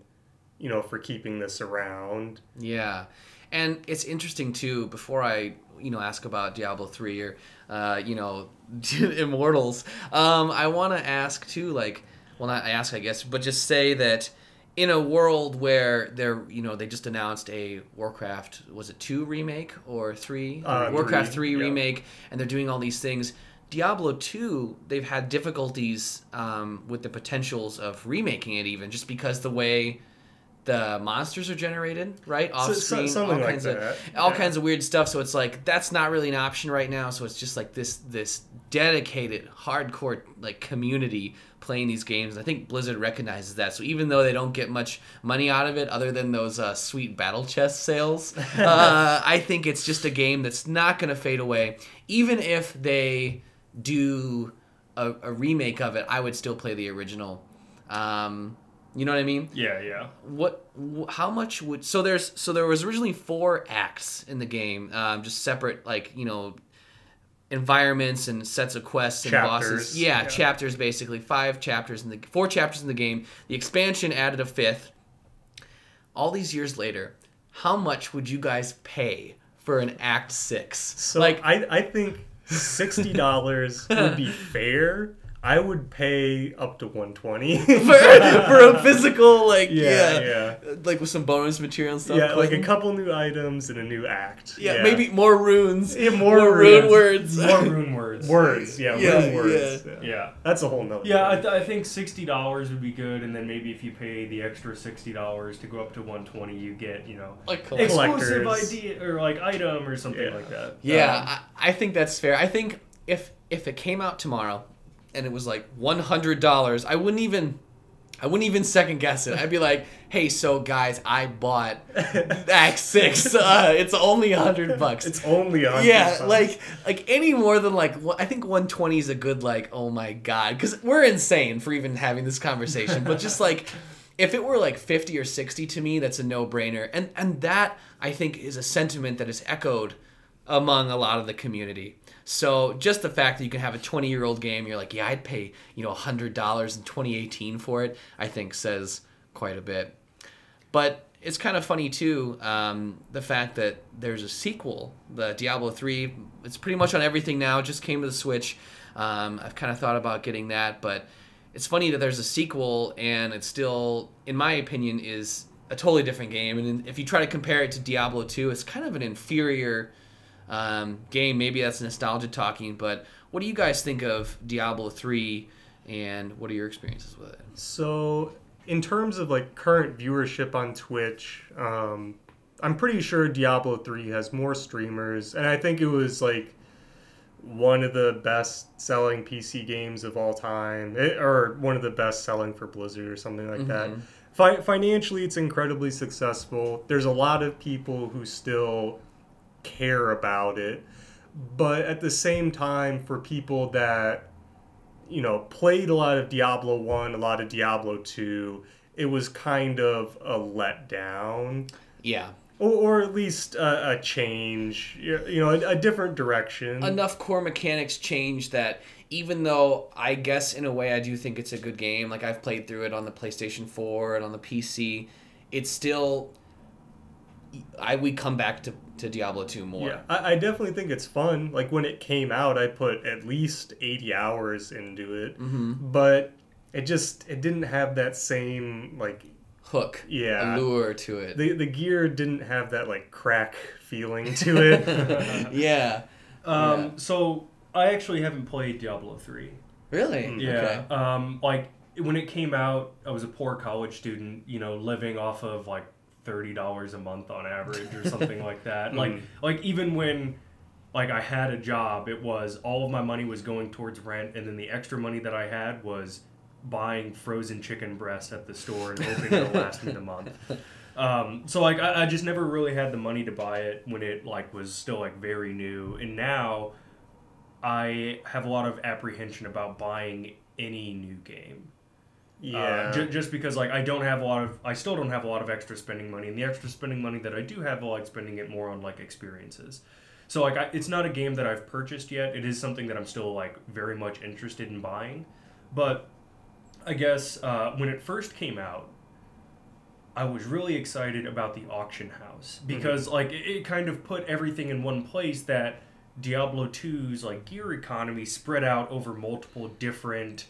you know, for keeping this around. Yeah, and it's interesting too. Before I, you know, ask about Diablo three or, uh, you know, Immortals, um, I want to ask too. Like, well, not I ask, I guess, but just say that in a world where they're, you know, they just announced a Warcraft, was it two remake or three? Uh, Warcraft three, three yeah. remake, and they're doing all these things. Diablo 2, they've had difficulties um, with the potentials of remaking it, even just because the way the monsters are generated right off So- so- screen, something all like kinds that. of all Yeah. kinds of weird stuff. So it's like that's not really an option right now. So it's just like this this dedicated, hardcore like community playing these games. I think Blizzard recognizes that. So even though they don't get much money out of it, other than those uh, sweet battle chest sales, uh, I think it's just a game that's not going to fade away. Even if they do a, a remake of it, I would still play the original. Um, you know what I mean? Yeah, yeah. what wh- how much would so there's so there was originally four acts in the game um, just separate like you know environments and sets of quests and bosses yeah, yeah. chapters basically five chapters in the four chapters in the game the expansion added a fifth all these years later how much would you guys pay for an act six So like I, I think sixty dollars would be fair. I would pay up to one twenty. for, for a physical like Yeah, yeah, like with some bonus material and stuff yeah, like a couple new items and a new act. yeah, maybe more runes Yeah, more rune runes. words More rune words. words. Yeah, Yeah, rune words. Yeah. Yeah. that's a whole nother. Yeah, I, thing. th- I think sixty dollars would be good, and then maybe if you pay the extra sixty dollars to go up to one twenty, you get you know like exclusive idea or like item or something Yeah. like that. Yeah, Um, I, I think that's fair. I think if if it came out tomorrow and it was like one hundred dollars, I wouldn't even I wouldn't even second guess it. I'd be like, hey, so guys, I bought Act Six. Uh, it's only a hundred bucks. it's only on. yeah, like like any more than like I think 120 is a good like oh my god because we're insane for even having this conversation. But just like if it were like 50 or 60 to me, that's a no brainer. And and that I think is a sentiment that is echoed among a lot of the community. So just the fact that you can have a 20 year old game, you're like, yeah, I'd pay you know hundred dollars in 2018 for it. I think says quite a bit. But it's kind of funny too, um, the fact that there's a sequel, the Diablo 3. It's pretty much on everything now. It just came to the Switch. Um, I've kind of thought about getting that, but it's funny that there's a sequel and it still, in my opinion, is a totally different game. And if you try to compare it to Diablo 2, it's kind of an inferior um, game. Maybe that's nostalgia talking, but what do you guys think of Diablo 3 and what are your experiences with it? So, in terms of like current viewership on Twitch, um, I'm pretty sure Diablo 3 has more streamers, and I think it was like one of the best selling PC games of all time, it, or one of the best selling for Blizzard or something like that. Mhm. Fi- financially, it's incredibly successful. There's a lot of people who still care about it, but at the same time, for people that you know, played a lot of Diablo 1, a lot of Diablo 2, it was kind of a letdown. Yeah. Or, or at least a, a change, you know, a, a different direction. enough core mechanics change that even though I guess in a way I do think it's a good game, like I've played through it on the PlayStation 4 and on the PC, it's still I we come back to, to Diablo 2 more. Yeah, I, I definitely think it's fun. Like when it came out, I put at least 80 hours into it, hmm but it just it didn't have that same like Hook, yeah. allure to it. The the gear didn't have that like crack feeling to it. yeah. Um, Yeah. So I actually haven't played Diablo three. Really? Mm. Yeah. Okay. Um, like when it came out, I was a poor college student, you know, living off of like thirty dollars a month on average or something like that. Like Mm. like even when like I had a job, it was all of my money was going towards rent, and then the extra money that I had was buying frozen chicken breasts at the store and hoping it'll last me the month. Um, so like I, I just never really had the money to buy it when it like was still like very new, and now I have a lot of apprehension about buying any new game. Yeah. Uh, ju- just because like I don't have a lot of I still don't have a lot of extra spending money and the extra spending money that I do have I like spending it more on like experiences. So like I, it's not a game that I've purchased yet. It is something that I'm still like very much interested in buying. But I guess uh, when it first came out I was really excited about the auction house because like it, it kind of put everything in one place that Diablo 2's like gear economy spread out over multiple different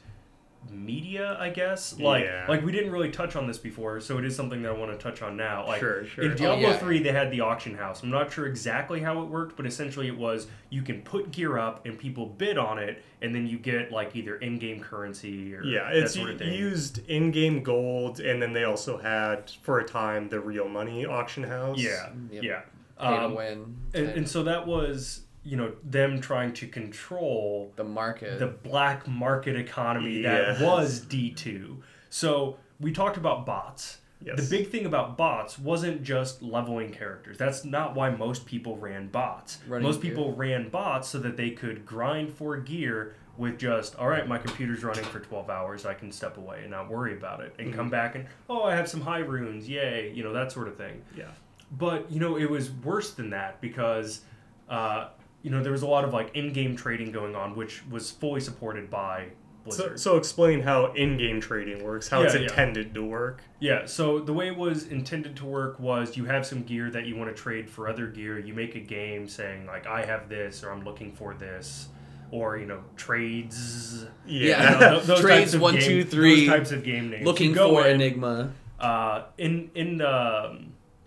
media, I guess. Like Yeah. like we didn't really touch on this before, so it is something that I want to touch on now. Like Sure, sure. in Oh, Diablo yeah. 3 they had the auction house. I'm not sure exactly how it worked, but essentially it was you can put gear up and people bid on it and then you get like either in-game currency or Yeah, that it's sort of thing. used in-game gold, and then they also had for a time the real money auction house. yeah. Yep. Yeah. Pay Um, to win. and, and so that was, you know, them trying to control the market. the black market economy that was D2. So we talked about bots. Yes. The big thing about bots wasn't just leveling characters. That's not why most people ran bots. Running most gear. people ran bots so that they could grind for gear with just, all right, my computer's running for 12 hours. I can step away and not worry about it. And come back and, oh, I have some high runes. Yay. You know, that sort of thing. Yeah. But you know, it was worse than that because uh, you know there was a lot of like in-game trading going on, which was fully supported by So, Blizzard. so explain how in-game trading works, how it's Yeah, yeah. intended to work. yeah. So the way it was intended to work was you have some gear that you want to trade for other gear. You make a game saying like I have this or I'm looking for this. Or you know trades, Yeah. You know, th- those Trades, types of one, game- two, three. Those types of game names. Looking go for in, Enigma. uh, in in the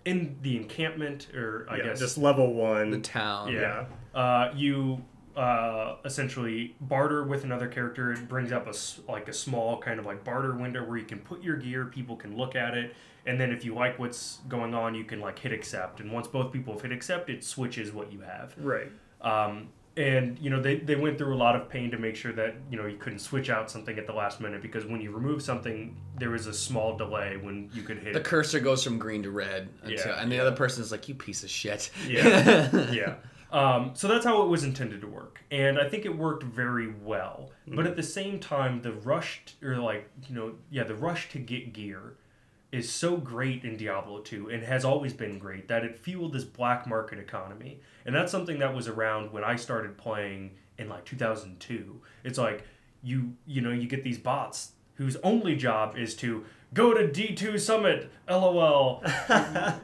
in the encampment, or I yeah, guess just level one. The town. Yeah. Uh, you uh, essentially barter with another character. It brings up a s- like a small kind of like barter window where you can put your gear. People can look at it, and then if you like what's going on, you can like hit accept. And once both people have hit accept, it switches what you have. Right. Um, and you know they, they went through a lot of pain to make sure that you know you couldn't switch out something at the last minute because when you remove something there was a small delay when you could hit The cursor goes from green to red, until, Yeah, and the yeah. other person is like, "You piece of shit." Yeah. yeah. Um, so that's how it was intended to work, and I think it worked very well. But at the same time, the rush t- or like you know, yeah, the rush to get gear is so great in Diablo 2 and has always been great that it fueled this black market economy. And that's something that was around when I started playing in like 2002. It's like you you know, you get these bots whose only job is to go to D2 Summit, LOL.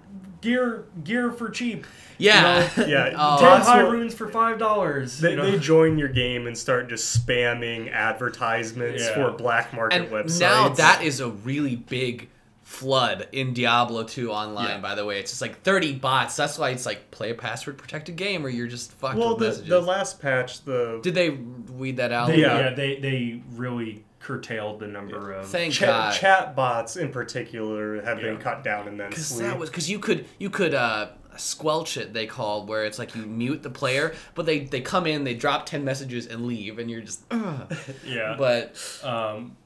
gear gear for cheap. Yeah. Yeah. Oh, Ten bots high will- runes for five dollars. They, they join your game and start just spamming advertisements Yeah. for black market and websites. now that is a really big flood in Diablo 2 online. Yeah. By the way, it's just like 30 bots. That's why it's like play a password protected game, or you're just fucked well, with the, messages. the last patch, the Did they weed that out? They, Yeah. yeah. they they really curtailed the number of. Thank cha- God. chat bots in particular have been cut down Because immensely. that was because you could you could uh, squelch it. They called where it's like you mute the player, but they they come in, they drop ten messages and leave, and you're just. Ugh. yeah. But um,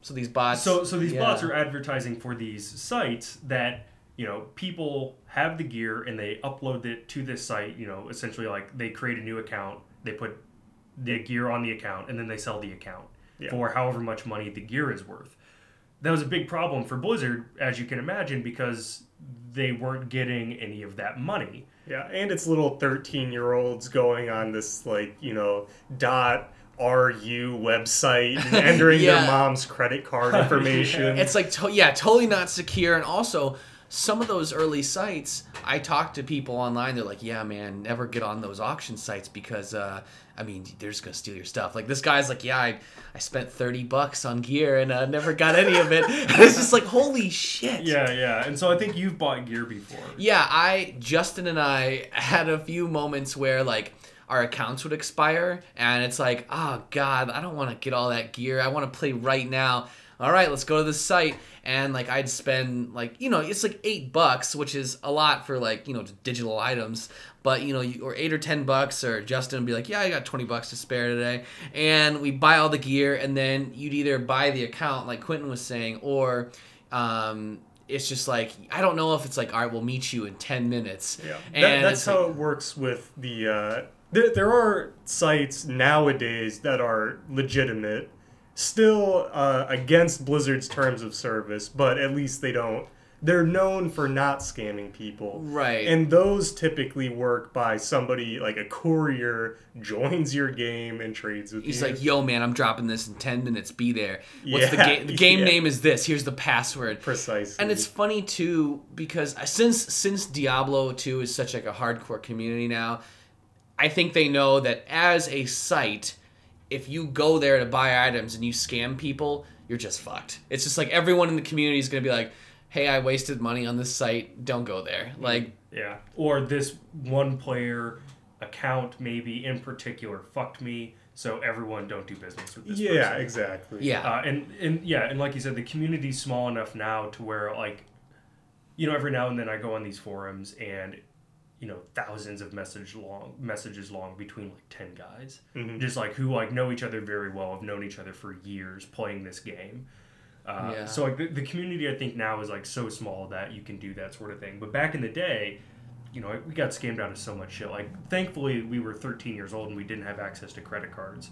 so these bots. so so these yeah. bots are advertising for these sites that you know people have the gear and they upload it to this site. You know, essentially like they create a new account, they put the gear on the account, and then they sell the account Yeah. for however much money the gear is worth. That was a big problem for Blizzard, as you can imagine, because they weren't getting any of that money. Yeah, and it's little 13 year olds going on this, like, you know, dot RU website and entering Yeah. their mom's credit card information. It's like to- yeah, totally not secure, and also some of those early sites. I talked to people online. They're like, "Yeah, man, never get on those auction sites because, uh, I mean, they're just gonna steal your stuff." Like this guy's like, "Yeah, I, I spent thirty bucks on gear and uh, never got any of it." It's just like, holy shit. Yeah, yeah. And so I think you've bought gear before. Yeah, I Justin and I had a few moments where like our accounts would expire and it's like, "Oh god, I don't want to get all that gear. I want to play right now." All right, let's go to the site and like I'd spend like, you know, it's like 8 bucks, which is a lot for like, you know, digital items, but you know, you- or 8 or 10 bucks or Justin would be like, "Yeah, I got 20 bucks to spare today." And we buy all the gear and then you'd either buy the account like Quinton was saying or um it's just like I don't know if it's like all right, we'll meet you in ten minutes. Yeah, and that, that's how like- it works with the. Uh, there, there are sites nowadays that are legitimate, still uh, against Blizzard's terms of service, but at least they don't. They're known for not scamming people. Right. And those typically work by somebody like a courier joins your game and trades with He's you. He's like, "Yo, man, I'm dropping this in ten minutes. Be there. What's the Yeah, game? The game yeah. name is this. Here's the password." precisely. And it's funny too because since since Diablo 2 is such like a hardcore community now, I think they know that as a site, if you go there to buy items and you scam people, you're just fucked. It's just like everyone in the community is gonna be like, "Hey, I wasted money on this site. Don't go there." Like, Yeah. Or this one player account maybe in particular fucked me, so everyone don't do business with this Yeah, person. exactly. yeah, Uh, and and yeah, and like you said, the community's small enough now to where like, you know, every now and then I go on these forums and, you know, thousands of message long messages long between like ten guys, Mhm. just like who like know each other very well, have known each other for years playing this game. Uh, Yeah. So like the, the community, I think now is like so small that you can do that sort of thing. But back in the day, you know, we got scammed out of so much shit. Like, thankfully, we were 13 years old and we didn't have access to credit cards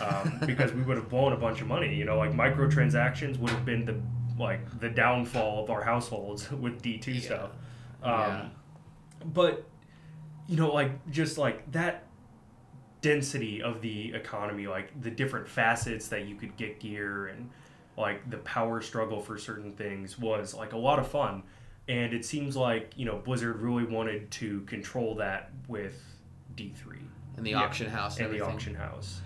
um, because we would have blown a bunch of money. You know, like microtransactions would have been the like the downfall of our households with D2 Yeah. stuff. Um, Yeah. But you know, like just like that density of the economy, like the different facets that you could get gear and like the power struggle for certain things was like a lot of fun. And it seems like, you know, Blizzard really wanted to control that with D3 and the Yeah. auction house and, and the auction house.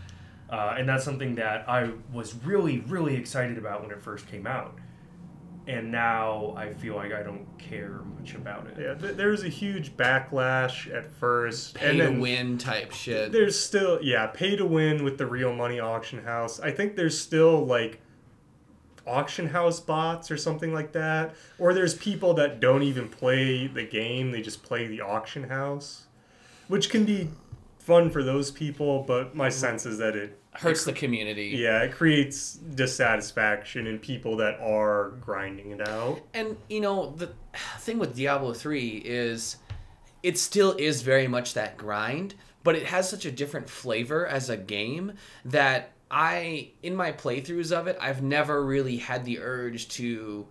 Uh, and that's something that I was really, really excited about when it first came out. And now I feel like I don't care much about it. Yeah, th- there was a huge backlash at first, Pay and to win type shit. there's still yeah, pay to win with the real money auction house. I think there's still like auction house bots or something like that, or there's people that don't even play the game; they just play the auction house, which can be fun for those people. But my mm-hmm. sense is that it Hurts the community. yeah, it creates dissatisfaction in people that are grinding it out. And you know the thing with Diablo 3 is it still is very much that grind, but it has such a different flavor as a game that I in my playthroughs of it, I've never really had the urge to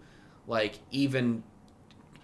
like even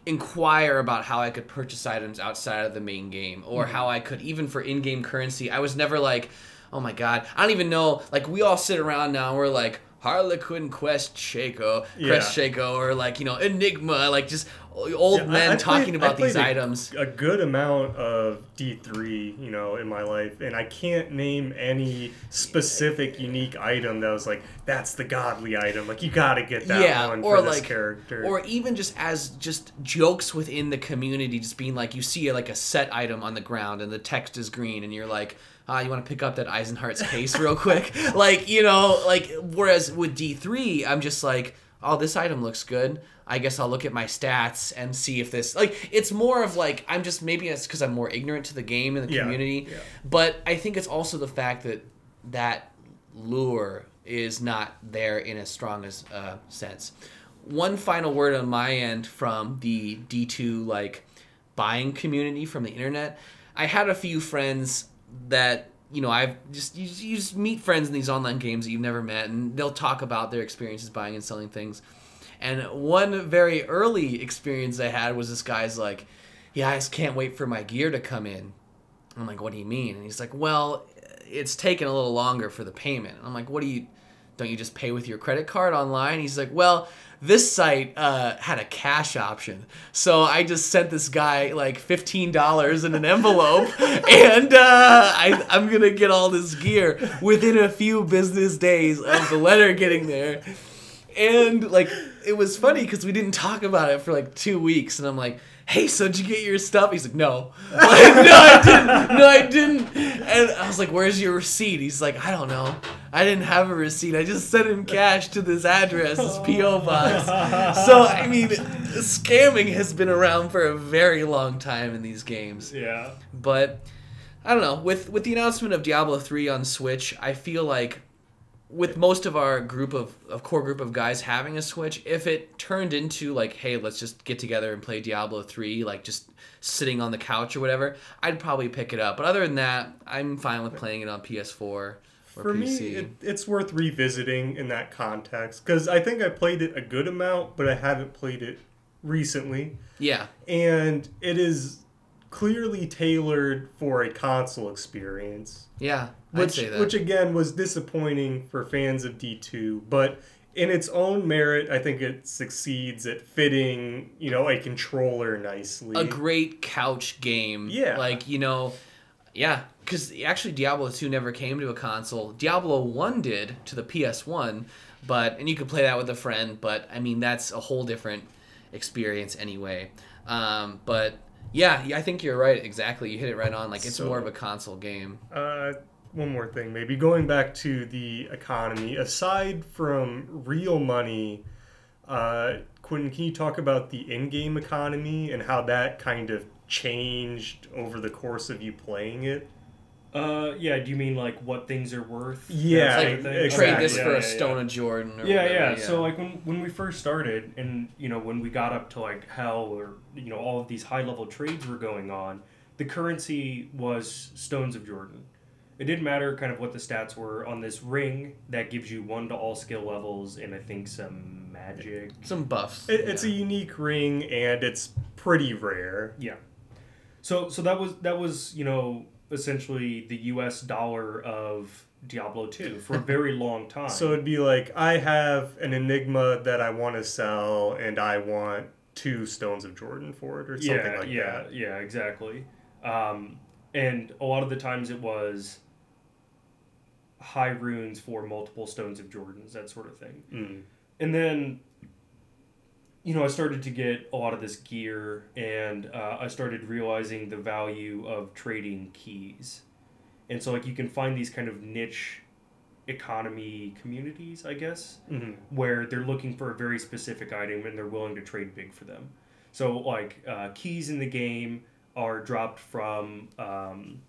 inquire about how I could purchase items outside of the main game or mm-hmm. how I could even for in-game currency. I was never like, "Oh my god, I don't even know." Like we all sit around now and we're like Harlequin Crest Shako, Crest Shako, or like you know Enigma, like just old Yeah, men I talking played- about I these a- items. A good amount of D3, you know, in my life, and I can't name any specific unique item that was like, that's the godly item. Like, you gotta get that Yeah, one or for this like- character. Or even just as just jokes within the community, just being like you see like a set item on the ground and the text is green, and you're like, ah, you want to pick up that Isenhart's case real quick, like you know, like whereas with D three, I'm just like, oh, this item looks good. I guess I'll look at my stats and see if this like it's more of like I'm just maybe it's because I'm more ignorant to the game and the Yeah, community, yeah. but I think it's also the fact that that lure is not there in as strong as uh, sense. One final word on my end from the D2 like buying community from the internet. I had a few friends that you know I've just you, you just meet friends in these online games that you've never met, and they'll talk about their experiences buying and selling things. And one very early experience I had was this guy's like, "Yeah, I just can't wait for my gear to come in." I'm like, "What do you mean?" And he's like, "Well, it's taking a little longer for the payment." And I'm like, "What do you? Don't you just pay with your credit card online?" He's like, "Well." This site uh, had a cash option, so I just sent this guy like fifteen dollars in an envelope, and uh, I, I'm gonna get all this gear within a few business days of the letter getting there. And like it was funny because we didn't talk about it for like two weeks and i'm like hey so did you get your stuff? He's like no. Like, no i didn't. No i didn't. And i was like where's your receipt? He's like i don't know. I didn't have a receipt. I just sent him cash to this address this po box. So i mean scamming has been around for a very long time in these games. Yeah. but I don't know. With with the announcement of Diablo three on Switch, I feel like with most of our group of, of core group of guys having a Switch, if it turned into like, hey, let's just get together and play Diablo three, like just sitting on the couch or whatever, I'd probably pick it up. But other than that, I'm fine with playing it on PS4 or For PC. me, it, it's worth revisiting in that context because I think I played it a good amount, but I haven't played it recently. yeah, And it is clearly tailored for a console experience. yeah, I'd which say that. which again was disappointing for fans of D2, but in its own merit, I think it succeeds at fitting, you know, a controller nicely. a great couch game. Yeah. Like, you know, Yeah, because actually Diablo 2 never came to a console. Diablo 1 did to the PS1, but and you could play that with a friend, but I mean that's a whole different experience anyway. Um, but yeah, I think you're right. Exactly, you hit it right on. Like it's So- more of a console game. Uh, one more thing, maybe going back to the economy. Aside from real money, uh, Quinton, can you talk about the in-game economy and how that kind of changed over the course of you playing it? Uh, yeah. Do you mean like what things are worth? Yeah, Like exactly. trade this Yeah, for yeah, a yeah. stone of Jordan. Or yeah, whatever, yeah. So like when when we first started, and you know when we got up to like hell, or you know all of these high level trades were going on, the currency was stones of Jordan. It didn't matter kind of what the stats were on this ring that gives you one to all skill levels, and I think some magic. some buffs. It, it's a unique ring and it's pretty rare. Yeah. So so that was that was you know essentially the U.S. dollar of Diablo two for a very long time. So it'd be like I have an enigma that I want to sell and I want two stones of Jordan for it or something yeah, like yeah, that. yeah, exactly. Um, and a lot of the times it was high runes for multiple stones of Jordans, that sort of thing. Mm. And then, you know, I started to get a lot of this gear, and uh, I started realizing the value of trading keys. And so, like, you can find these kind of niche economy communities, I guess, hmm where they're looking for a very specific item and they're willing to trade big for them. So, like, uh, keys in the game are dropped from, um,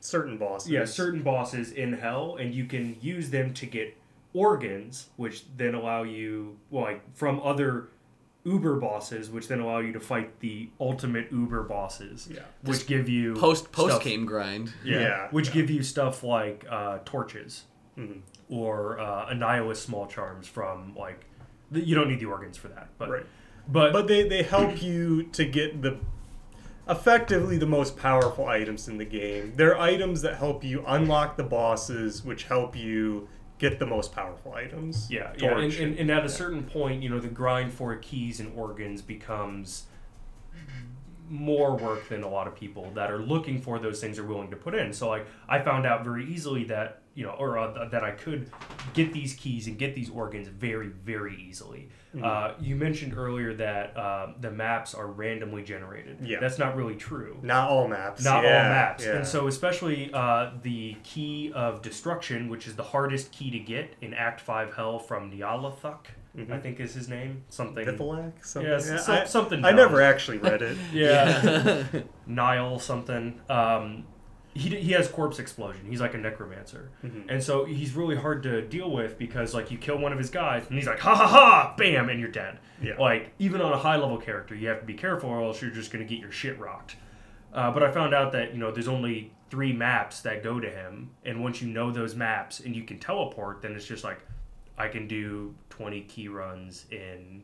Certain bosses. yeah, certain bosses in hell, and you can use them to get organs, which then allow you, well, like, from other uber bosses, which then allow you to fight the ultimate uber bosses, Yeah. which give you post post stuff- game grind. yeah, Yeah, which yeah. give you stuff like uh, torches. Mhm. or uh, Annihilus small charms from like the, you don't need the organs for that, but Right. but, But they, they help you to get the effectively the most powerful items in the game. They're items that help you unlock the bosses, which help you get the most powerful items. yeah, yeah, and, and, and at a certain point, you know, the grind for keys and organs becomes more work than a lot of people that are looking for those things are willing to put in. So like I found out very easily that you know, or uh, that I could get these keys and get these organs very, very easily. Mm-hmm. Uh, you mentioned earlier that uh, the maps are randomly generated. Yeah. that's not really true. Not all maps. Not yeah, all maps. yeah. And so, especially uh, the key of destruction, which is the hardest key to get in Act 5 Hell from Nyarlathotep, I think is his name. Something. Pithalak? Something. Yeah, s- some- I, something I dumb. never actually read it. Yeah. Nile something. Um, he, he has corpse explosion. He's like a necromancer. Mm-hmm. And so he's really hard to deal with because, like, you kill one of his guys and he's like, ha ha ha, bam, and you're dead. Yeah. Like, even on a high level character, you have to be careful or else you're just going to get your shit rocked. Uh, but I found out that, you know, there's only three maps that go to him. And once you know those maps and you can teleport, then it's just like, I can do 20 key runs in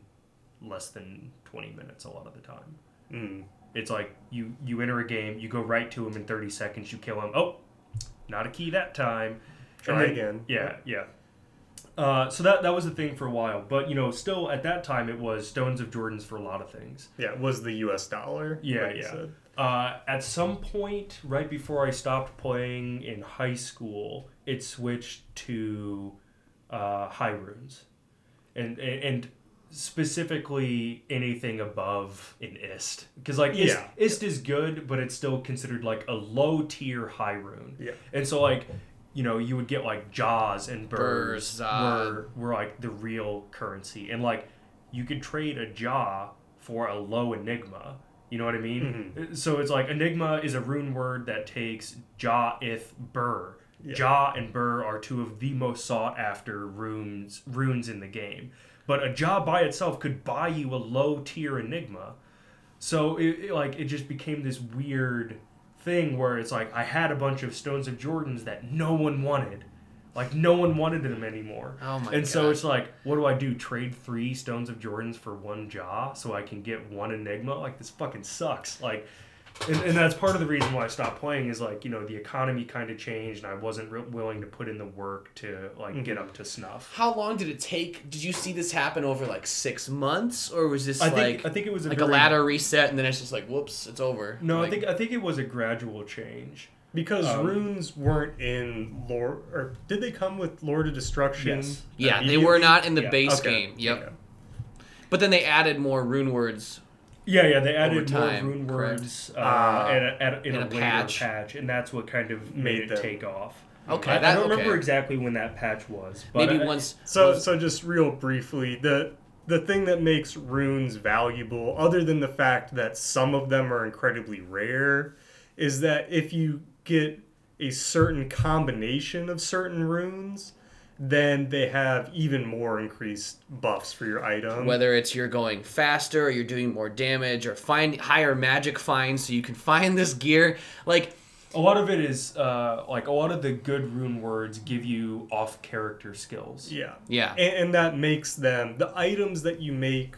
less than 20 minutes a lot of the time. Mm. It's like you you enter a game, you go right to him in 30 seconds, you kill him. Oh, not a key that time. Try then- again. Yeah, yeah. Uh, so that that was the thing for a while, but you know, still at that time it was stones of Jordans for a lot of things. Yeah, it was the U.S. dollar. Yeah, like yeah. said. Uh, at some point, right before I stopped playing in high school, it switched to uh, high runes, and and, and specifically anything above an ist, because like ist, Yeah. ist is good, but it's still considered like a low tier high rune. Yeah. And so like, you know, you would get like Jahs and Bers, Bers Zod. were were like the real currency, and like you could trade a Jah for a low enigma. You know what I mean? Mm-hmm. So it's like enigma is a rune word that takes Jah Ith Ber. Yeah. Jah and Ber are two of the most sought after runes runes in the game. But a Jah by itself could buy you a low tier enigma. So it, it, like it just became this weird thing where it's like I had a bunch of stones of Jordans that no one wanted. Like no one wanted them anymore. Oh my And so it's like, what do I do? Trade three stones of Jordans for one Jah so I can get one enigma? Like this fucking sucks. Like and, and that's part of the reason why I stopped playing is like you know the economy kind of changed and I wasn't re- willing to put in the work to like get up to snuff. How long did it take? Did you see this happen over like six months, or was this I like think I think it was a like a ladder reset and then it's just like whoops, it's over? No, Like, I think I think it was a gradual change. Because Um, runes weren't in Lord, or did they come with Lord of Destruction? Yes. yeah, they were not in the Yeah, base Okay, game. Yep. okay. But then they added more rune words. Yeah, yeah, they added time, more rune correct. words uh, Ah. at a, at a, in In a, a later patch. patch. and that's what kind of made, Made it take off. Okay, I, I don't remember exactly when that patch was, but Maybe I- once. So, once- so just real briefly, the the thing that makes runes valuable, other than the fact that some of them are incredibly rare, is that if you get a certain combination of certain runes, then they have even more increased buffs for your item. whether it's you're going faster or you're doing more damage or find higher magic finds so you can find this gear like a lot of it is uh, like a lot of the good rune words give you off character skills. yeah, yeah and, and that makes them the items that you make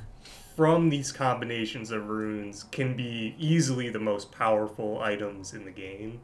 from these combinations of runes can be easily the most powerful items in the game.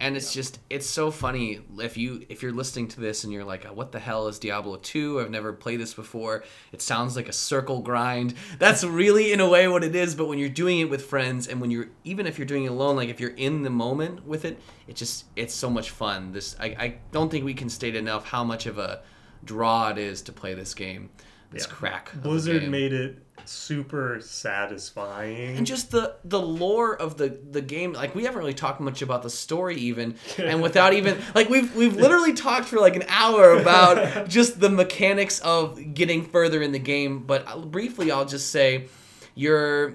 And it's just it's so funny if you if you're listening to this and you're like what the hell is diablo 2 i've never played this before. It sounds like a circle grind. That's really in a way what it is but when you're doing it with friends and when you're even if you're doing it alone like if you're in the moment with it it just it's so much fun. This i, I don't think we can state enough how much of a draw it is to play this game this Yeah. crack of Blizzard game. made it super satisfying. and just the the lore of the the game like we haven't really talked much about the story even and without even like we've we've literally talked for like an hour about just the mechanics of getting further in the game but I'll- briefly I'll just say you're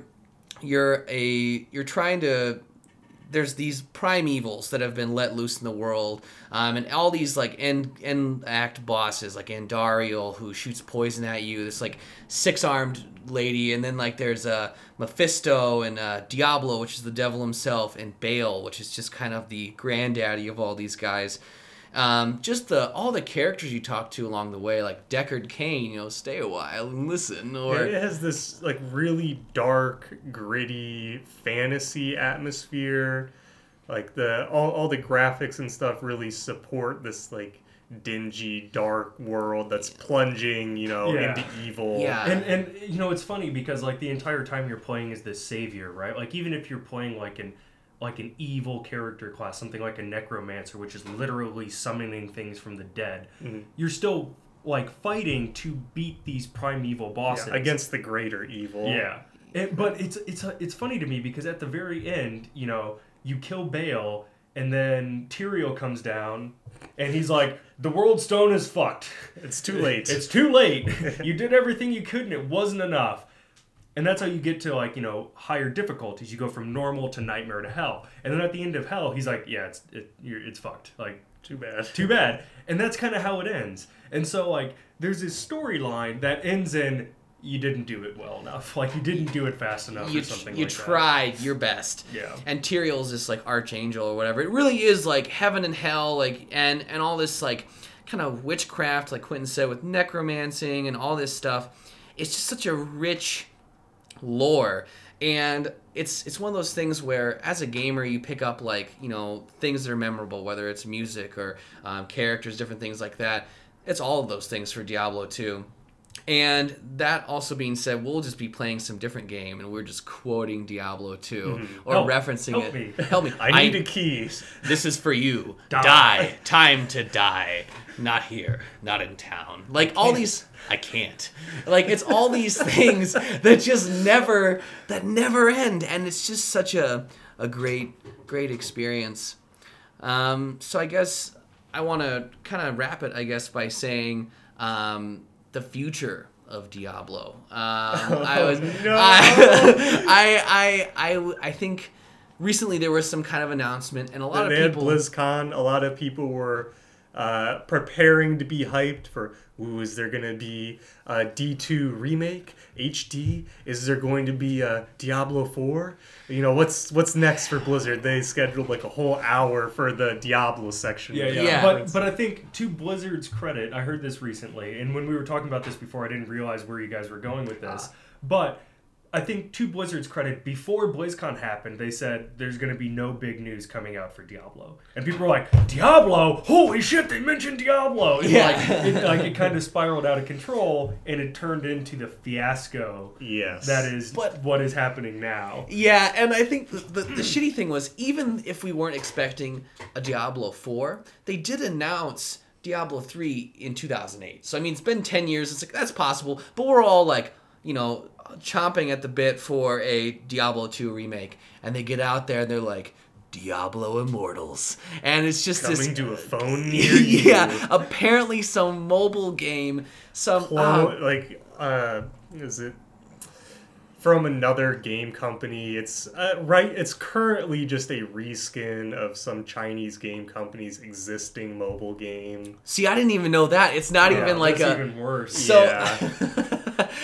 you're a you're trying to there's these Prime Evils that have been let loose in the world, um, and all these like end end act bosses like Andariel who shoots poison at you. This like six armed lady, and then like there's uh, Mephisto and uh, Diablo, which is the devil himself, and Baal, which is just kind of the granddaddy of all these guys. Um, just the all the characters you talk to along the way, like Deckard Cain, you know, stay a while and listen, or it has this like really dark, gritty fantasy atmosphere. Like the all, all the graphics and stuff really support this like dingy, dark world that's plunging, you know, Yeah. into evil. Yeah. And and you know it's funny because like the entire time you're playing is this savior, right? Like even if you're playing like an like an evil character class, something like a necromancer, which is literally summoning things from the dead, Mhm. you're still like fighting to beat these Prime Evil bosses Yeah, against the greater evil. Yeah, It- but it's it's it's funny to me because at the very end, you know, you kill Baal, and then Tyrael comes down, and he's like, "The world stone is fucked. It's too late. It's too late. you did everything you could, and it wasn't enough." And that's how you get to like you know higher difficulties. You go from normal to nightmare to hell, and then at the end of hell, he's like, "Yeah, it's it, you're, it's fucked. Like too bad. too bad. And that's kind of how it ends. And so like there's this storyline that ends in you didn't do it well enough. Like you didn't do it fast enough you, or something you like tried your best. Yeah. and Tyrael's this like archangel or whatever. It really is like heaven and hell, like and and all this like kind of witchcraft, like Quinton said, with necromancing and all this stuff. It's just such a rich lore, and it's it's one of those things where as a gamer you pick up like you know things that are memorable, whether it's music or um, characters, different things like that. It's all of those things for Diablo 2. And that also being said, we'll just be playing some different game, and we're just quoting Diablo 2 or Help. referencing Help it. me. Help me! I need a key. This is for you. Die. Die. Time to die. Not here. Not in town. Like all these. I can't. Like it's all these things that just never that never end, and it's just such a a great great experience. Um, so I guess I want to kind of wrap it, I guess, by saying um, the future of Diablo. Um, I was, no. I, I, I, I, I think recently there was some kind of announcement, and a lot they of had people. BlizzCon. A lot of people were uh, preparing to be hyped for. Ooh, is there gonna be a D2 remake HD? Is there going to be a Diablo 4? You know what's what's next for Blizzard? They scheduled like a whole hour for the Diablo section. Yeah, yeah. Yeah. But but I think to Blizzard's credit, I heard this recently, and when we were talking about this before, I didn't realize where you guys were going with this. But I think to Blizzard's credit, before BlizzCon happened, they said there's going to be no big news coming out for Diablo, and people were like, "Diablo! Holy shit! They mentioned Diablo!" And Yeah. like, it, like it kind of spiraled out of control, and it turned into the fiasco Yes. that is But- what is happening now. Yeah, and I think the, the, the shitty thing was even if we weren't expecting a Diablo 4, they did announce Diablo 3 in 2008. So I mean, it's been 10 years. It's like that's possible, but we're all like, you know, chomping at the bit for a Diablo 2 remake, and they get out there and they're like Diablo Immortals, and it's just this coming this. to a phone near you. yeah, apparently some mobile game, some Clone, uh, like uh, is it from another game company? It's uh, right. It's currently just a reskin of some Chinese game company's existing mobile game. see, I didn't even know that. It's not Yeah, even like that's a. even worse. So Yeah.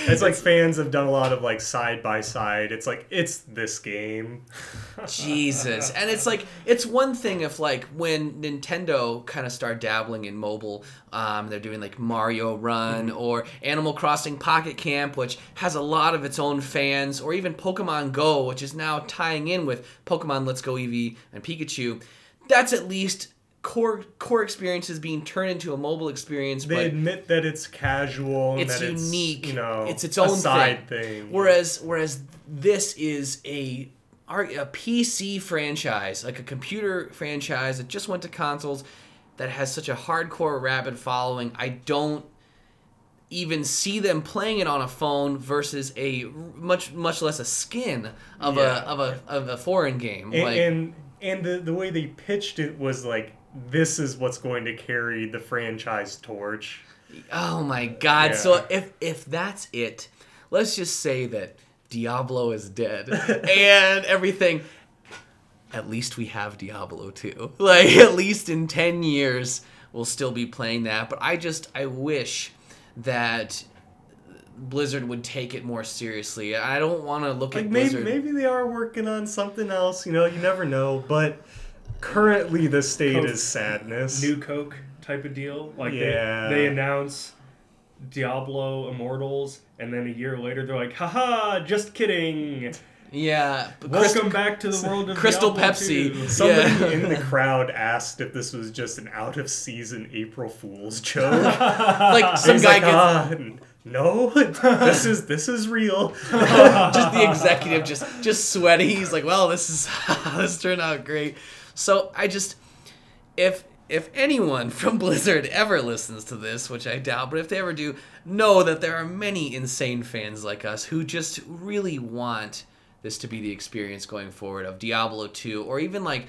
It's like fans have done a lot of like side by side. It's like it's this game. Jesus. And it's like it's one thing if like when Nintendo kind of started dabbling in mobile, um, they're doing like Mario Run or Animal Crossing Pocket Camp, which has a lot of its own fans, or even Pokemon Go, which is now tying in with Pokemon Let's Go Eevee and Pikachu. That's at least core core experiences being turned into a mobile experience, They but admit that it's casual. And it's unique. It's, you know, it's its own side thing. thing. Whereas whereas this is a a PC franchise, like a computer franchise that just went to consoles that has such a hardcore rabid following. I don't even see them playing it on a phone versus a much much less a skin of Yeah. a of a of a foreign game. and like and, and the the way they pitched it was like this is what's going to carry the franchise torch. Oh my god. Yeah. So if if that's it, let's just say that Diablo is dead and everything at least we have Diablo 2. Like at least in 10 years we'll still be playing that, but I just I wish that Blizzard would take it more seriously. I don't want to look Like at maybe Blizzard. maybe they are working on something else. You know, you never know. But currently, the state Coke. is sadness. New Coke type of deal. Like Yeah. they, they announce Diablo Immortals, and then a year later they're like, haha, just kidding. Yeah, but Welcome Crystal, back to the world of Crystal Diablo Pepsi. 2." Somebody Yeah. in the crowd asked if this was just an out of season April Fool's joke. like some He's guy like, gets "Ah, n- no, this is this is real. just the executive just just sweaty. He's like, well, this is this turned out great. So I just if if anyone from Blizzard ever listens to this, which I doubt, but if they ever do, know that there are many insane fans like us who just really want this to be the experience going forward of Diablo 2 or even like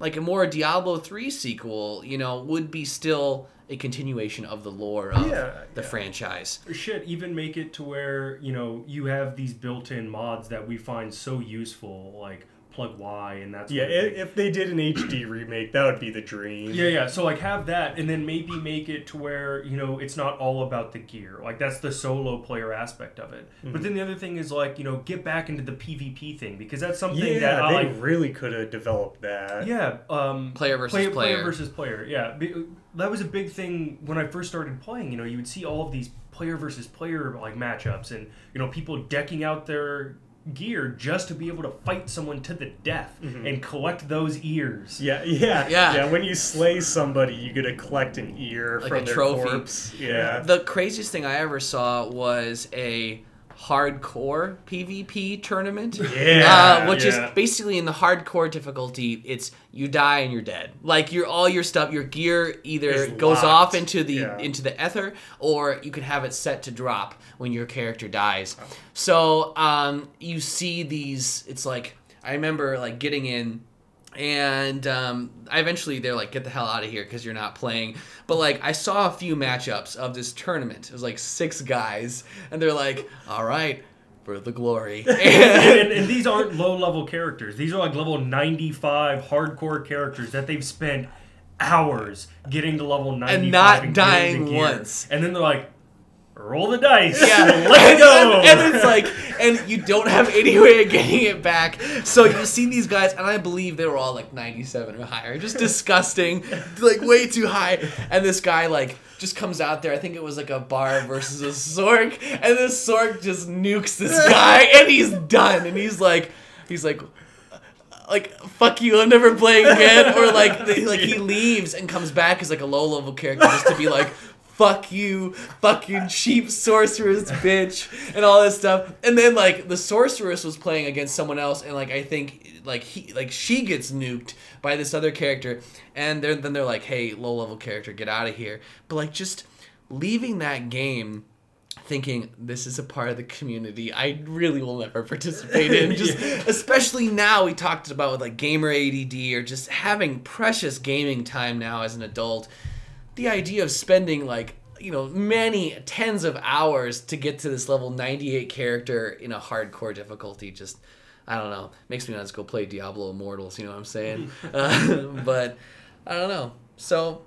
like a more Diablo 3 sequel, you know, would be still a continuation of the lore of Yeah, the yeah. franchise. Or shit, even make it to where, you know, you have these built in mods that we find so useful, like PlugY and that's Yeah, i- if they did an HD remake, that would be the dream. Yeah, yeah. So like have that, and then maybe make it to where you know it's not all about the gear. Like that's the solo player aspect of it. Mm-hmm. But then the other thing is like you know get back into the PvP thing because that's something Yeah, that I they like. really could have developed that. Yeah, um, Player versus player, player. versus player. Yeah, Be- that was a big thing when I first started playing. You know, you would see all of these player versus player like matchups, and you know people decking out their gear just to be able to fight someone to the death and collect those ears. Mm-hmm. Yeah, yeah, Yeah. yeah. When you slay somebody, you get to collect an ear Like from a their trophy. corpse. Yeah. The craziest thing I ever saw was a hardcore PvP tournament. Yeah, Uh, which yeah. is basically in the hardcore difficulty, it's you die and you're dead. Like your all your stuff, your gear either Is goes locked. off into the Yeah. into the ether, or you can have it set to drop when your character dies. So um, you see these. It's like I remember like getting in and um, I eventually they're like, get the hell out of here because you're not playing. But like, I saw a few matchups of this tournament. It was like six guys, and they're like, all right, for the glory. and, And, and, and these aren't low level characters. These are like level 95 hardcore characters that they've spent hours getting to level 95 and not getting dying once. And then they're like, roll the dice. Yeah, let's go. And, and it's like, and you don't have any way of getting it back. So you see these guys, and I believe they were all like 97 or higher, just disgusting, like way too high. And this guy like just comes out there. I think it was like a bar versus a sorc, and this sorc just nukes this guy, and he's done. And he's like, he's like. Like fuck you, I'm never playing again. Or like, they, like he leaves and comes back as like a low level character just to be like, fuck you, fucking cheap sorceress bitch, and all this stuff. And then like the sorceress was playing against someone else, and like I think like he like she gets nuked by this other character, and they're, then they're like, hey, low level character, get out of here. But like just leaving that game thinking this is a part of the community I really will never participate in. Just especially now we talked about with like gamer ADD or just having precious gaming time now as an adult. The idea of spending like you know many tens of hours to get to this level 98 character in a hardcore difficulty just I don't know makes me want to go play Diablo Immortals. You know what I'm saying? uh, but I don't know. So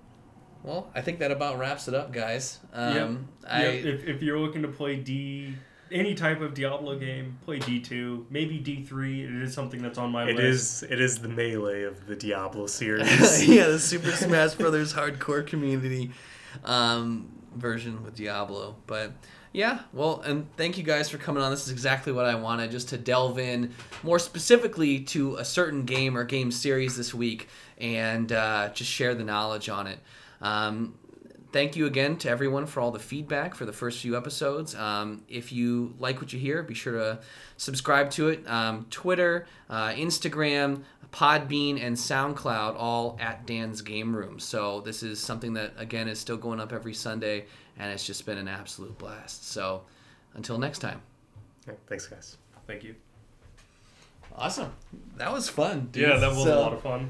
well, I think that about wraps it up, guys. Um, yeah. I, yeah. If, if you're looking to play D, any type of Diablo game, play D two, maybe D three. It is something that's on my It list. is it is the melee of the Diablo series. yeah, the Super Smash Brothers hardcore community um, version with Diablo. But yeah, well, and thank you guys for coming on. This is exactly what I wanted, just to delve in more specifically to a certain game or game series this week and uh, just share the knowledge on it. Um, thank you again to everyone for all the feedback for the first few episodes. Um, if you like what you hear, be sure to subscribe to it. Um, Twitter, uh, Instagram, Podbean, and SoundCloud, all at Dan's Game Room. So this is something that again is still going up every Sunday, and it's just been an absolute blast. So until next time. Yeah, thanks, guys. Thank you. Awesome. That was fun. Dude. Yeah, that was So- a lot of fun.